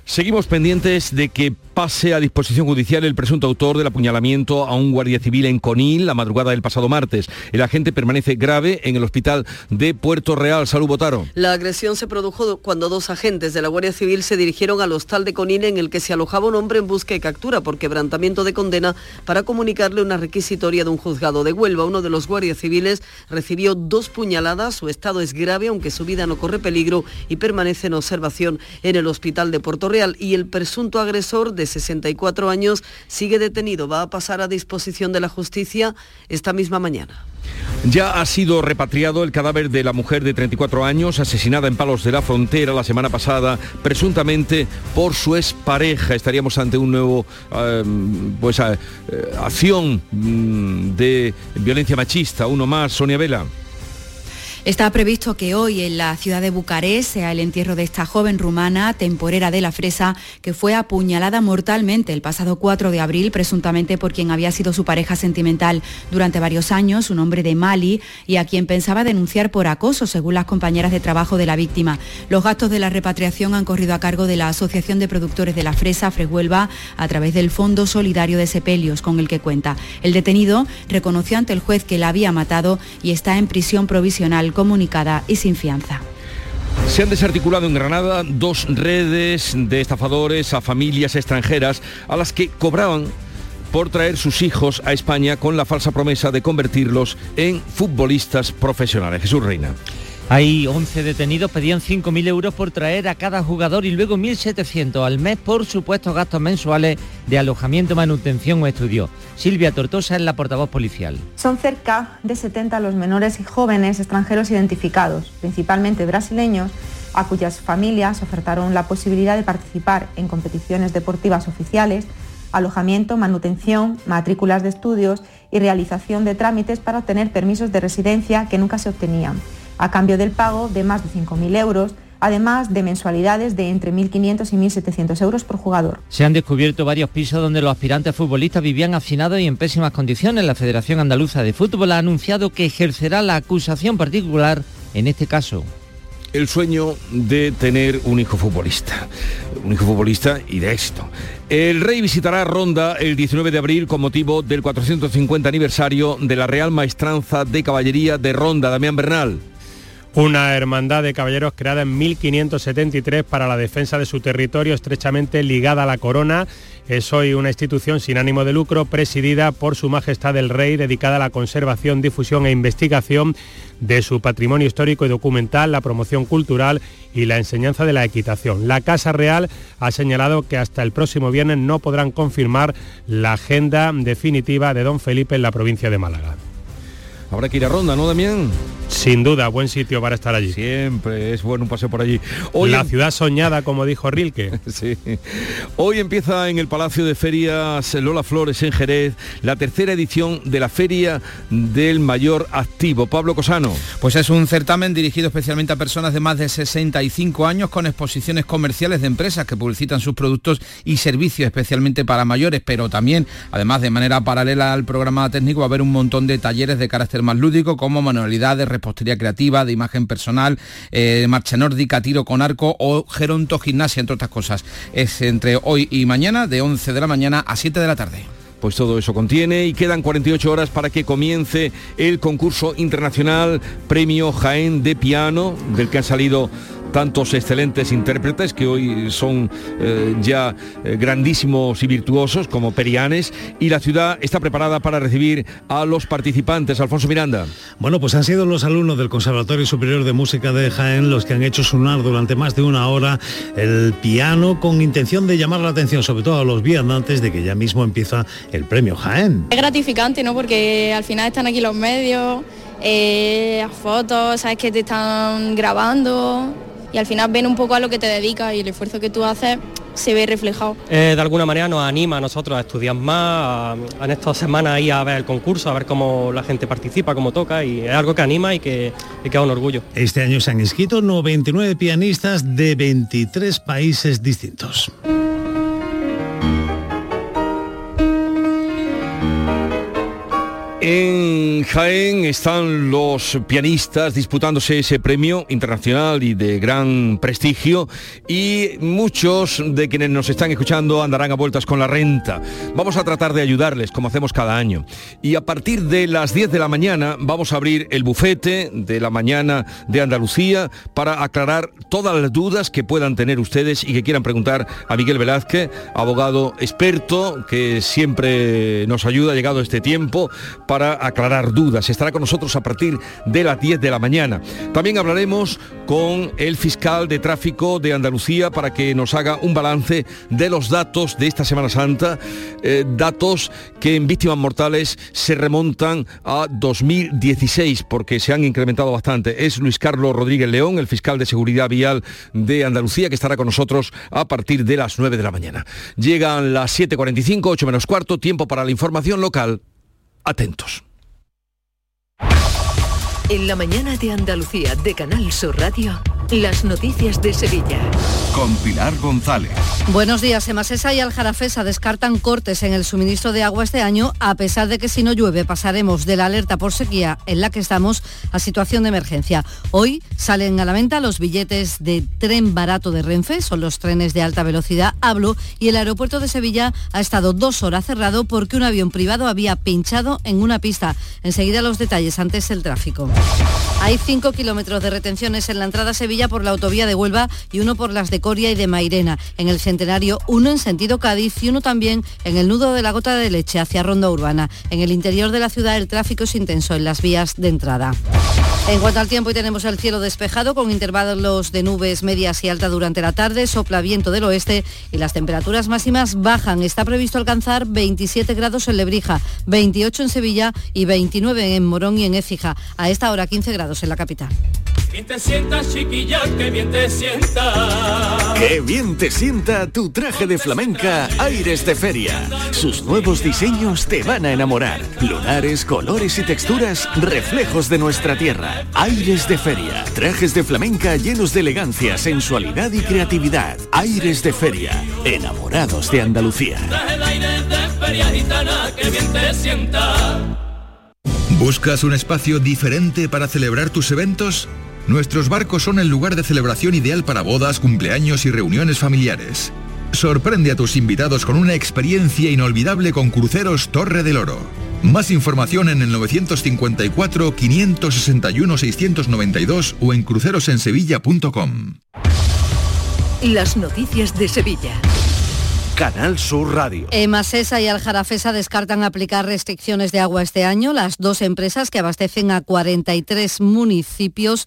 Seguimos pendientes de que pase a disposición judicial el presunto autor del apuñalamiento a un guardia civil en Conil la madrugada del pasado martes. El agente permanece grave en el hospital de Puerto Real. Salud, Botaro. La agresión se produjo cuando dos agentes de la Guardia Civil se dirigieron al hostal de Conil en el que se alojaba un hombre en busca y captura por quebrantamiento de condena para comunicarle una requisitoria de un juzgado de Huelva. Uno de los guardias civiles recibió dos puñaladas. Su estado es grave, aunque su vida no corre peligro y permanece en observación en el hospital de Puerto Real y el presunto agresor de 64 años sigue detenido. Va a pasar a disposición de la justicia esta misma mañana. Ya ha sido repatriado el cadáver de la mujer de 34 años asesinada en Palos de la Frontera la semana pasada, presuntamente por su expareja. Estaríamos ante un nuevo em, pues, eh, acción mm, de violencia machista, uno más, Sonia Vela. Está previsto que hoy en la ciudad de Bucarest sea el entierro de esta joven rumana, temporera de la Fresa, que fue apuñalada mortalmente el pasado 4 de abril, presuntamente por quien había sido su pareja sentimental durante varios años, un hombre de Mali, y a quien pensaba denunciar por acoso, según las compañeras de trabajo de la víctima. Los gastos de la repatriación han corrido a cargo de la Asociación de Productores de la Fresa, Freshuelva, a través del Fondo Solidario de Sepelios, con el que cuenta. El detenido reconoció ante el juez que la había matado y está en prisión provisional comunicada y sin fianza. Se han desarticulado en Granada dos redes de estafadores a familias extranjeras a las que cobraban por traer sus hijos a España con la falsa promesa de convertirlos en futbolistas profesionales. Jesús Reina. Hay 11 detenidos, pedían 5.000 euros por traer a cada jugador y luego 1.700 al mes por supuestos gastos mensuales de alojamiento, manutención o estudio. Silvia Tortosa es la portavoz policial. Son cerca de 70 los menores y jóvenes extranjeros identificados, principalmente brasileños, a cuyas familias ofertaron la posibilidad de participar en competiciones deportivas oficiales, alojamiento, manutención, matrículas de estudios y realización de trámites para obtener permisos de residencia que nunca se obtenían a cambio del pago de más de 5.000 euros, además de mensualidades de entre 1.500 y 1.700 euros por jugador. Se han descubierto varios pisos donde los aspirantes futbolistas vivían hacinados y en pésimas condiciones. La Federación Andaluza de Fútbol ha anunciado que ejercerá la acusación particular en este caso el sueño de tener un hijo futbolista, un hijo futbolista y de éxito. El rey visitará Ronda el 19 de abril con motivo del 450 aniversario de la Real Maestranza de Caballería de Ronda, Damián Bernal. Una hermandad de caballeros creada en 1573 para la defensa de su territorio estrechamente ligada a la corona. Es hoy una institución sin ánimo de lucro presidida por Su Majestad el Rey, dedicada a la conservación, difusión e investigación de su patrimonio histórico y documental, la promoción cultural y la enseñanza de la equitación. La Casa Real ha señalado que hasta el próximo viernes no podrán confirmar la agenda definitiva de don Felipe en la provincia de Málaga. Habrá que ir a Ronda, ¿no, Damián? Sin duda, buen sitio para estar allí. Siempre es bueno un paseo por allí. Hoy la ciudad soñada, como dijo Rilke. sí. Hoy empieza en el Palacio de Ferias Lola Flores en Jerez la tercera edición de la Feria del Mayor Activo. Pablo Cosano. Pues es un certamen dirigido especialmente a personas de más de 65 años con exposiciones comerciales de empresas que publicitan sus productos y servicios especialmente para mayores, pero también, además de manera paralela al programa técnico, va a haber un montón de talleres de carácter más lúdico como manualidades, repostería creativa, de imagen personal, eh, marcha nórdica, tiro con arco o geronto gimnasia, entre otras cosas. Es entre hoy y mañana de 11 de la mañana a 7 de la tarde pues todo eso contiene y quedan 48 horas para que comience el concurso internacional Premio Jaén de Piano, del que han salido tantos excelentes intérpretes que hoy son eh, ya eh, grandísimos y virtuosos como Perianes y la ciudad está preparada para recibir a los participantes. Alfonso Miranda. Bueno, pues han sido los alumnos del Conservatorio Superior de Música de Jaén los que han hecho sonar durante más de una hora el piano con intención de llamar la atención sobre todo a los viandantes de que ya mismo empieza el premio Jaén. Es gratificante, ¿no? Porque al final están aquí los medios, eh, fotos, sabes que te están grabando y al final ven un poco a lo que te dedicas y el esfuerzo que tú haces se ve reflejado. Eh, de alguna manera nos anima a nosotros a estudiar más, a, en estas semanas ir a ver el concurso, a ver cómo la gente participa, cómo toca y es algo que anima y que, y que un orgullo. Este año se han inscrito 99 pianistas de 23 países distintos. En Jaén están los pianistas disputándose ese premio internacional y de gran prestigio y muchos de quienes nos están escuchando andarán a vueltas con la renta. Vamos a tratar de ayudarles como hacemos cada año. Y a partir de las 10 de la mañana vamos a abrir el bufete de la mañana de Andalucía para aclarar todas las dudas que puedan tener ustedes y que quieran preguntar a Miguel Velázquez, abogado experto que siempre nos ayuda, llegado este tiempo, para aclarar dudas. Estará con nosotros a partir de las 10 de la mañana. También hablaremos con el fiscal de tráfico de Andalucía para que nos haga un balance de los datos de esta Semana Santa, eh, datos que en víctimas mortales se remontan a 2016 porque se han incrementado bastante. Es Luis Carlos Rodríguez León, el fiscal de seguridad vial de Andalucía, que estará con nosotros a partir de las 9 de la mañana. Llegan las 7.45, 8 menos cuarto, tiempo para la información local atentos. En la mañana de Andalucía de Canal Sur Radio, las noticias de Sevilla. Con Pilar González. Buenos días. Emasesa y Aljarafesa descartan cortes en el suministro de agua este año, a pesar de que si no llueve pasaremos de la alerta por sequía en la que estamos a situación de emergencia. Hoy salen a la venta los billetes de tren barato de Renfe, son los trenes de alta velocidad, hablo, y el aeropuerto de Sevilla ha estado dos horas cerrado porque un avión privado había pinchado en una pista. Enseguida los detalles, antes el tráfico. Hay cinco kilómetros de retenciones en la entrada a Sevilla por la autovía de Huelva y uno por las de Coria y de Mairena. En el Centenario, uno en sentido Cádiz y uno también en el nudo de la gota de leche hacia Ronda Urbana. En el interior de la ciudad el tráfico es intenso en las vías de entrada. En cuanto al tiempo, hoy tenemos el cielo despejado con intervalos de nubes medias y alta durante la tarde, sopla viento del oeste y las temperaturas máximas bajan. Está previsto alcanzar 27 grados en Lebrija, 28 en Sevilla y 29 en Morón y en Écija. A esta hora 15 grados en la capital. Bien te sienta, chiquilla, que bien te sienta. Qué bien te sienta tu traje de flamenca Aires de Feria. Sus nuevos diseños te van a enamorar. Lunares, colores y texturas, reflejos de nuestra tierra. Aires de Feria. Trajes de flamenca llenos de elegancia, sensualidad y creatividad. Aires de Feria. Enamorados de Andalucía. Traje de aires de feria gitana, que bien te sienta. ¿Buscas un espacio diferente para celebrar tus eventos? Nuestros barcos son el lugar de celebración ideal para bodas, cumpleaños y reuniones familiares. Sorprende a tus invitados con una experiencia inolvidable con Cruceros Torre del Oro. Más información en el 954-561-692 o en crucerosensevilla.com. Las noticias de Sevilla. Canal Sur Radio. Emasesa y Aljarafesa descartan aplicar restricciones de agua este año. Las dos empresas que abastecen a 43 municipios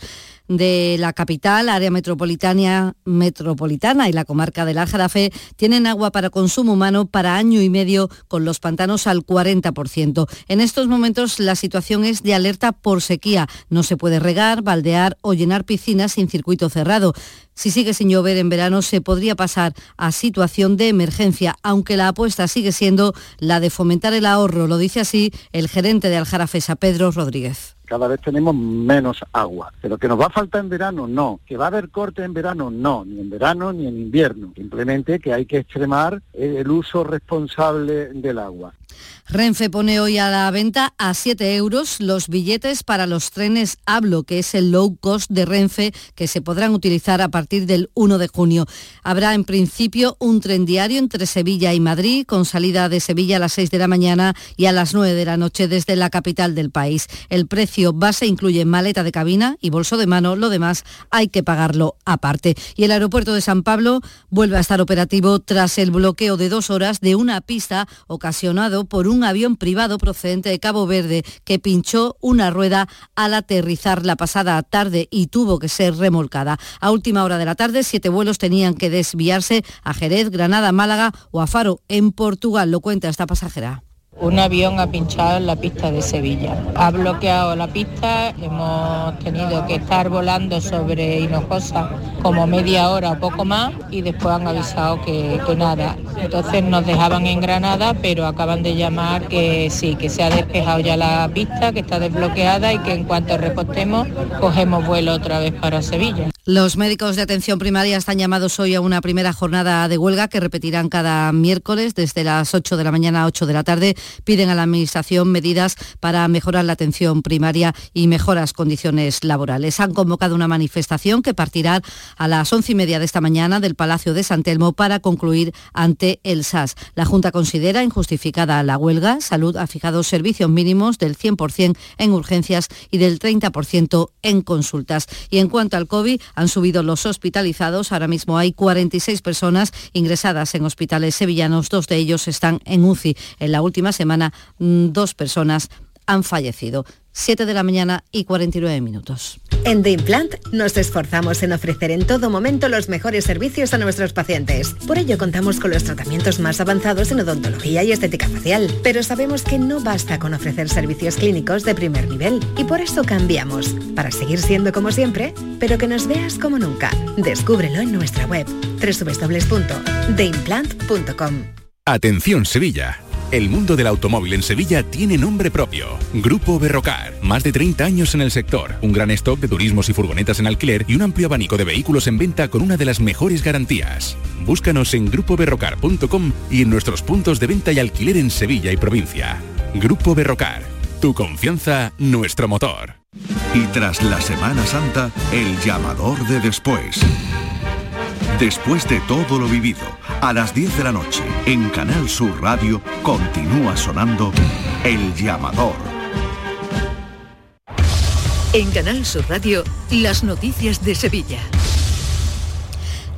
de la capital, área metropolitana, metropolitana y la comarca del Aljarafe tienen agua para consumo humano para año y medio con los pantanos al 40%. En estos momentos la situación es de alerta por sequía. No se puede regar, baldear o llenar piscinas sin circuito cerrado. Si sigue sin llover en verano se podría pasar a situación de emergencia, aunque la apuesta sigue siendo la de fomentar el ahorro, lo dice así el gerente de Aljarafesa, Pedro Rodríguez cada vez tenemos menos agua. Pero que nos va a faltar en verano, no. Que va a haber corte en verano, no. Ni en verano ni en invierno. Simplemente que hay que extremar el uso responsable del agua. Renfe pone hoy a la venta a 7 euros los billetes para los trenes Hablo, que es el low cost de Renfe, que se podrán utilizar a partir del 1 de junio. Habrá en principio un tren diario entre Sevilla y Madrid, con salida de Sevilla a las 6 de la mañana y a las 9 de la noche desde la capital del país. El precio base incluye maleta de cabina y bolso de mano, lo demás hay que pagarlo aparte. Y el aeropuerto de San Pablo vuelve a estar operativo tras el bloqueo de dos horas de una pista ocasionado por un avión privado procedente de Cabo Verde que pinchó una rueda al aterrizar la pasada tarde y tuvo que ser remolcada. A última hora de la tarde, siete vuelos tenían que desviarse a Jerez, Granada, Málaga o a Faro, en Portugal. Lo cuenta esta pasajera. Un avión ha pinchado en la pista de Sevilla. Ha bloqueado la pista, hemos tenido que estar volando sobre Hinojosa como media hora o poco más y después han avisado que, que, nada. Entonces nos dejaban en Granada, pero acaban de llamar que sí, que se ha despejado ya la pista, que está desbloqueada y que en cuanto repostemos cogemos vuelo otra vez para Sevilla. Los médicos de atención primaria están llamados hoy a una primera jornada de huelga que repetirán cada miércoles desde las 8 de la mañana a 8 de la tarde. Piden a la Administración medidas para mejorar la atención primaria y mejoras condiciones laborales. Han convocado una manifestación que partirá a las 11 y media de esta mañana del Palacio de San Telmo para concluir ante el SAS. La Junta considera injustificada la huelga. Salud ha fijado servicios mínimos del 100% en urgencias y del 30% en consultas. Y en cuanto al COVID, han subido los hospitalizados. Ahora mismo hay 46 personas ingresadas en hospitales sevillanos. Dos de ellos están en UCI. En la última semana, mm, dos personas han fallecido. 7 de la mañana y 49 minutos. En The Implant nos esforzamos en ofrecer en todo momento los mejores servicios a nuestros pacientes. Por ello contamos con los tratamientos más avanzados en odontología y estética facial. Pero sabemos que no basta con ofrecer servicios clínicos de primer nivel y por eso cambiamos, para seguir siendo como siempre, pero que nos veas como nunca. Descúbrelo en nuestra web www.theimplant.com. Atención Sevilla. El mundo del automóvil en Sevilla tiene nombre propio. Grupo Berrocar. Más de 30 años en el sector. Un gran stock de turismos y furgonetas en alquiler y un amplio abanico de vehículos en venta con una de las mejores garantías. Búscanos en grupoberrocar.com y en nuestros puntos de venta y alquiler en Sevilla y provincia. Grupo Berrocar. Tu confianza, nuestro motor. Y tras la Semana Santa, el llamador de después. Después de todo lo vivido, a las 10 de la noche, en Canal Sur Radio, continúa sonando El Llamador. En Canal Sur Radio, las noticias de Sevilla.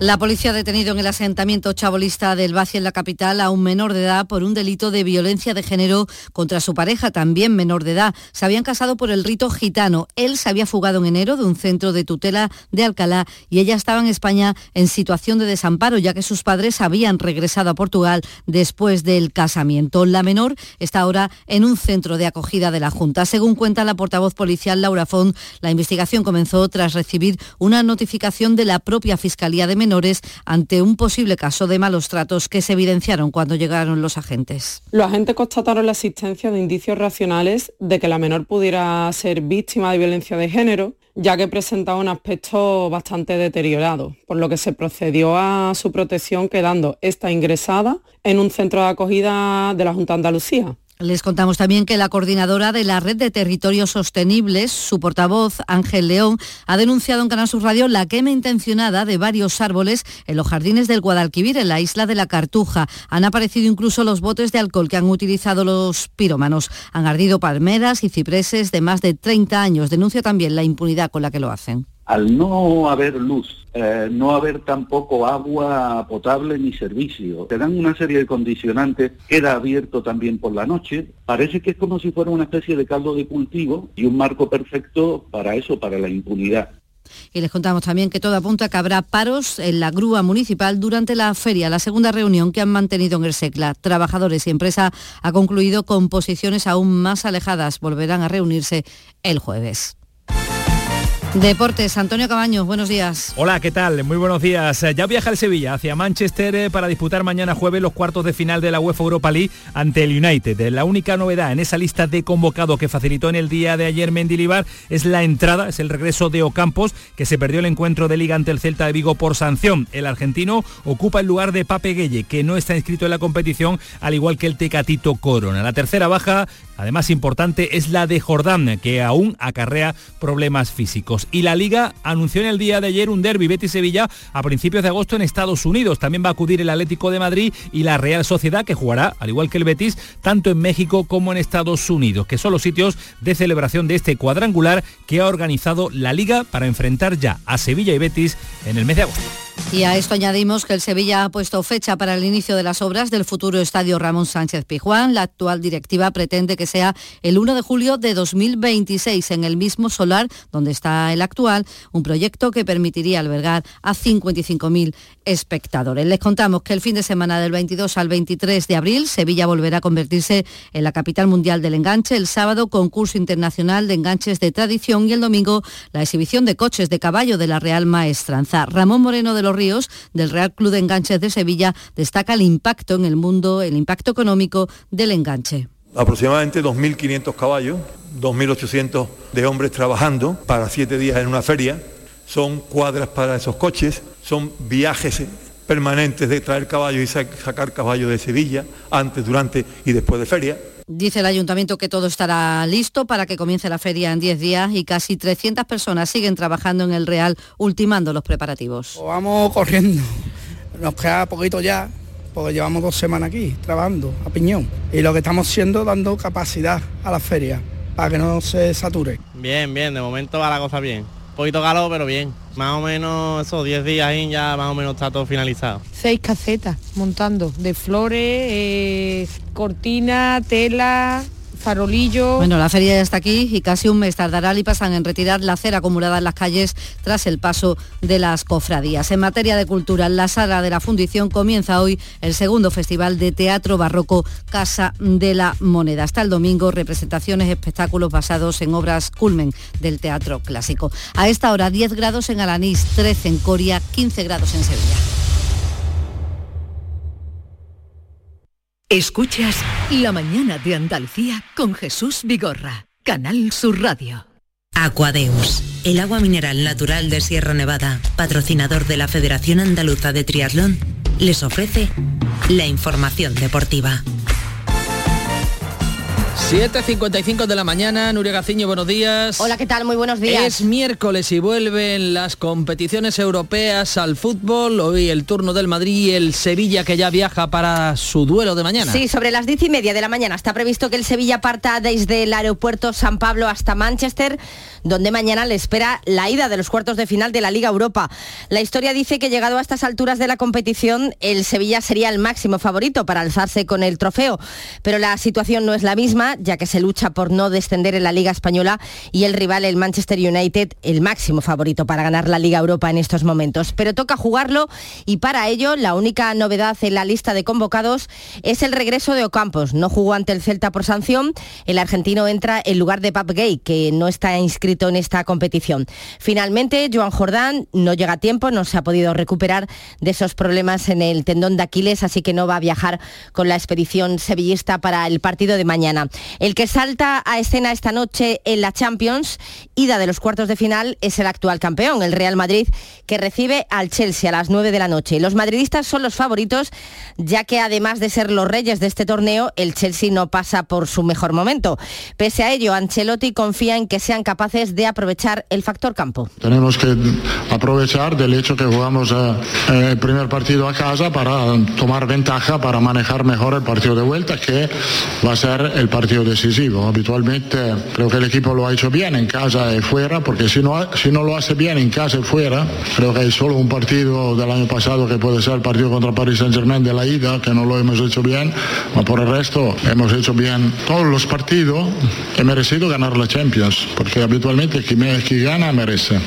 La policía ha detenido en el asentamiento chabolista del Valle en la capital a un menor de edad por un delito de violencia de género contra su pareja, también menor de edad. Se habían casado por el rito gitano. Él se había fugado en enero de un centro de tutela de Alcalá y ella estaba en España en situación de desamparo, ya que sus padres habían regresado a Portugal después del casamiento. La menor está ahora en un centro de acogida de la Junta. Según cuenta la portavoz policial Laura Font, la investigación comenzó tras recibir una notificación de la propia Fiscalía de Menores ante un posible caso de malos tratos que se evidenciaron cuando llegaron los agentes. Los agentes constataron la existencia de indicios racionales de que la menor pudiera ser víctima de violencia de género, ya que presentaba un aspecto bastante deteriorado, por lo que se procedió a su protección quedando esta ingresada en un centro de acogida de la Junta de Andalucía. Les contamos también que la coordinadora de la Red de Territorios Sostenibles, su portavoz Ángel León, ha denunciado en Canal Sur Radio la quema intencionada de varios árboles en los jardines del Guadalquivir, en la isla de la Cartuja. Han aparecido incluso los botes de alcohol que han utilizado los pirómanos. Han ardido palmeras y cipreses de más de 30 años. Denuncia también la impunidad con la que lo hacen al no haber luz, eh, no haber tampoco agua potable ni servicio, te dan una serie de condicionantes, queda abierto también por la noche, parece que es como si fuera una especie de caldo de cultivo y un marco perfecto para eso, para la impunidad. Y les contamos también que todo apunta que habrá paros en la grúa municipal durante la feria, la segunda reunión que han mantenido en el SECLA. Trabajadores y empresa ha concluido con posiciones aún más alejadas. Volverán a reunirse el jueves. Deportes, Antonio Cabaños, buenos días. Hola, ¿qué tal? Muy buenos días. Ya viaja el Sevilla hacia Manchester eh, para disputar mañana jueves los cuartos de final de la UEFA Europa League ante el United. La única novedad en esa lista de convocados que facilitó en el día de ayer Mendilibar es la entrada, es el regreso de Ocampos, que se perdió el encuentro de liga ante el Celta de Vigo por sanción. El argentino ocupa el lugar de Pape Gueye, que no está inscrito en la competición, al igual que el Tecatito Corona. La tercera baja, además importante, es la de Jordán, que aún acarrea problemas físicos. Y la Liga anunció en el día de ayer un derby Betis-Sevilla a principios de agosto en Estados Unidos. También va a acudir el Atlético de Madrid y la Real Sociedad, que jugará, al igual que el Betis, tanto en México como en Estados Unidos, que son los sitios de celebración de este cuadrangular que ha organizado la Liga para enfrentar ya a Sevilla y Betis en el mes de agosto. Y a esto añadimos que el Sevilla ha puesto fecha para el inicio de las obras del futuro estadio Ramón Sánchez Pijuán. La actual directiva pretende que sea el 1 de julio de 2026 en el mismo solar donde está el actual, un proyecto que permitiría albergar a 55.000 espectadores. Les contamos que el fin de semana del 22 al 23 de abril Sevilla volverá a convertirse en la capital mundial del enganche. El sábado concurso internacional de enganches de tradición y el domingo la exhibición de coches de caballo de la Real Maestranza. Ramón Moreno Ríos del Real Club de Enganches de Sevilla destaca el impacto en el mundo, el impacto económico del enganche. Aproximadamente 2.500 caballos, 2.800 de hombres trabajando para siete días en una feria. Son cuadras para esos coches, son viajes permanentes de traer caballos y sacar caballos de Sevilla antes, durante y después de feria. Dice el ayuntamiento que todo estará listo para que comience la feria en 10 días y casi 300 personas siguen trabajando en el Real ultimando los preparativos. Vamos corriendo, nos queda poquito ya, porque llevamos dos semanas aquí trabajando a piñón y lo que estamos haciendo dando capacidad a la feria para que no se sature. Bien, bien, de momento va la cosa bien. Poquito calor, pero bien. Más o menos esos 10 días ahí ya más o menos está todo finalizado. Seis casetas montando de flores, eh, cortina, tela, Bueno, la feria ya está aquí y casi un mes tardará pasan en retirar la cera acumulada en las calles tras el paso de las cofradías. En materia de cultura, la sala de la fundición comienza hoy el segundo festival de teatro barroco Casa de la Moneda. Hasta el domingo, representaciones, espectáculos basados en obras culmen del teatro clásico. A esta hora 10 grados en Alanís, 13 en Coria, 15 grados en Sevilla. Escuchas La mañana de Andalucía con Jesús Vigorra, Canal Sur Radio. Aquadeus, el agua mineral natural de Sierra Nevada, patrocinador de la Federación Andaluza de Triatlón, les ofrece la información deportiva. 7.55 de la mañana, Nuria Gaciño, buenos días. Hola, ¿qué tal? Muy buenos días. Es miércoles y vuelven las competiciones europeas al fútbol. Hoy el turno del Madrid y el Sevilla que ya viaja para su duelo de mañana. Sí, sobre las diez y media de la mañana está previsto que el Sevilla parta desde el aeropuerto San Pablo hasta Manchester, donde mañana le espera la ida de los cuartos de final de la Liga Europa. La historia dice que llegado a estas alturas de la competición, el Sevilla sería el máximo favorito para alzarse con el trofeo, pero la situación no es la misma ya que se lucha por no descender en la Liga Española y el rival, el Manchester United, el máximo favorito para ganar la Liga Europa en estos momentos. Pero toca jugarlo y para ello la única novedad en la lista de convocados es el regreso de Ocampos. No jugó ante el Celta por sanción. El argentino entra en lugar de Pap Gay, que no está inscrito en esta competición. Finalmente, Joan Jordán no llega a tiempo, no se ha podido recuperar de esos problemas en el tendón de Aquiles, así que no va a viajar con la expedición sevillista para el partido de mañana. El que salta a escena esta noche en la Champions, ida de los cuartos de final, es el actual campeón, el Real Madrid, que recibe al Chelsea a las 9 de la noche. Los madridistas son los favoritos, ya que además de ser los reyes de este torneo, el Chelsea no pasa por su mejor momento. Pese a ello, Ancelotti confía en que sean capaces de aprovechar el factor campo. Tenemos que aprovechar del hecho que jugamos eh, el primer partido a casa para tomar ventaja, para manejar mejor el partido de vuelta, que va a ser el partido decisivo. Habitualmente creo que el equipo lo ha hecho bien en casa y fuera, porque si no, si no lo hace bien en casa y fuera, creo que hay solo un partido del año pasado que puede ser el partido contra Paris Saint Germain de la ida, que no lo hemos hecho bien, pero por el resto hemos hecho bien todos los partidos. He merecido ganar la Champions, porque habitualmente quien, quien gana merece.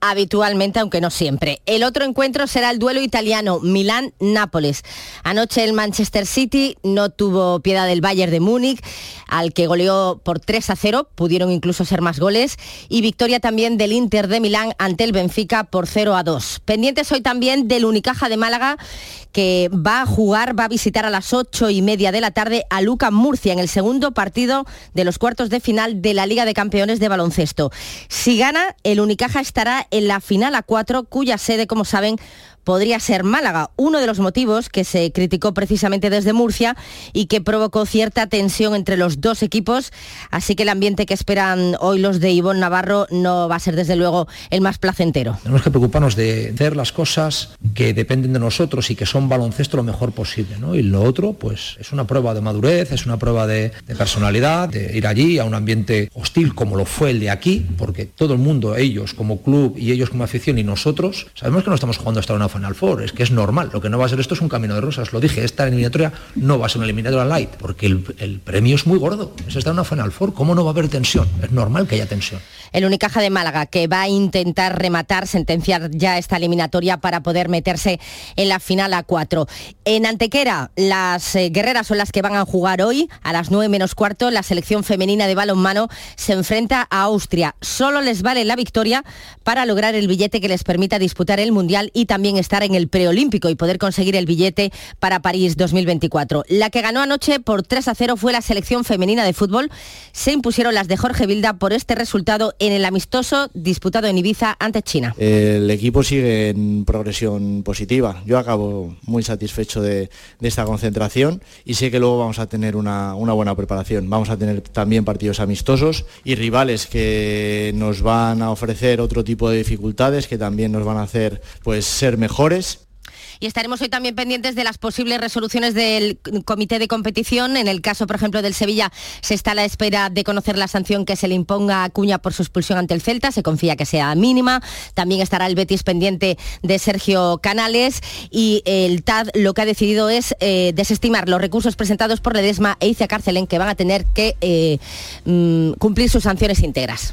Habitualmente, aunque no siempre. El otro encuentro será el duelo italiano Milán-Nápoles. Anoche el Manchester City no tuvo piedad del Bayern de Múnich, al que goleó por 3 a 0, pudieron incluso ser más goles, y victoria también del Inter de Milán ante el Benfica por 0 a 2. Pendientes hoy también del Unicaja de Málaga, que va a jugar, va a visitar a las 8 y media de la tarde a Luca Murcia en el segundo partido de los cuartos de final de la Liga de Campeones de Baloncesto. Si gana, el Unicaja estará en la final a 4, cuya sede, como saben, podría ser Málaga, uno de los motivos que se criticó precisamente desde Murcia y que provocó cierta tensión entre los dos equipos, así que el ambiente que esperan hoy los de Ivonne Navarro no va a ser desde luego el más placentero. Tenemos que preocuparnos de hacer las cosas que dependen de nosotros y que son baloncesto lo mejor posible. Y lo otro, pues es una prueba de madurez, es una prueba de, de personalidad, de ir allí a un ambiente hostil como lo fue el de aquí, porque todo el mundo, ellos como club y ellos como afición y nosotros, sabemos que no estamos jugando hasta una Final Four, es que es normal. Lo que no va a ser esto es un camino de rosas. Lo dije, esta eliminatoria no va a ser una eliminatoria light, porque el, el premio es muy gordo. Es estar en una Final Four. ¿Cómo no va a haber tensión? Es normal que haya tensión. El Unicaja de Málaga, que va a intentar rematar, sentenciar ya esta eliminatoria para poder meterse en la final a cuatro. En Antequera, las eh, guerreras son las que van a jugar hoy a las 9 menos cuarto. La selección femenina de balonmano se enfrenta a Austria. Solo les vale la victoria para lograr el billete que les permita disputar el Mundial y también estar en el preolímpico y poder conseguir el billete para París 2024. La que ganó anoche por 3 a 0 fue la selección femenina de fútbol. Se impusieron las de Jorge Vilda por este resultado en el amistoso disputado en Ibiza ante China. El equipo sigue en progresión positiva. Yo acabo muy satisfecho de, esta concentración y sé que luego vamos a tener una, una, buena preparación. Vamos a tener también partidos amistosos y rivales que nos van a ofrecer otro tipo de dificultades, que también nos van a hacer pues, ser y estaremos hoy también pendientes de las posibles resoluciones del comité de competición. En el caso, por ejemplo, del Sevilla, se está a la espera de conocer la sanción que se le imponga a Cuña por su expulsión ante el Celta. Se confía que sea mínima. También estará el Betis pendiente de Sergio Canales y el TAD lo que ha decidido es eh, desestimar los recursos presentados por Ledesma e Icia Carcelén que van a tener que eh, mm, cumplir sus sanciones íntegras.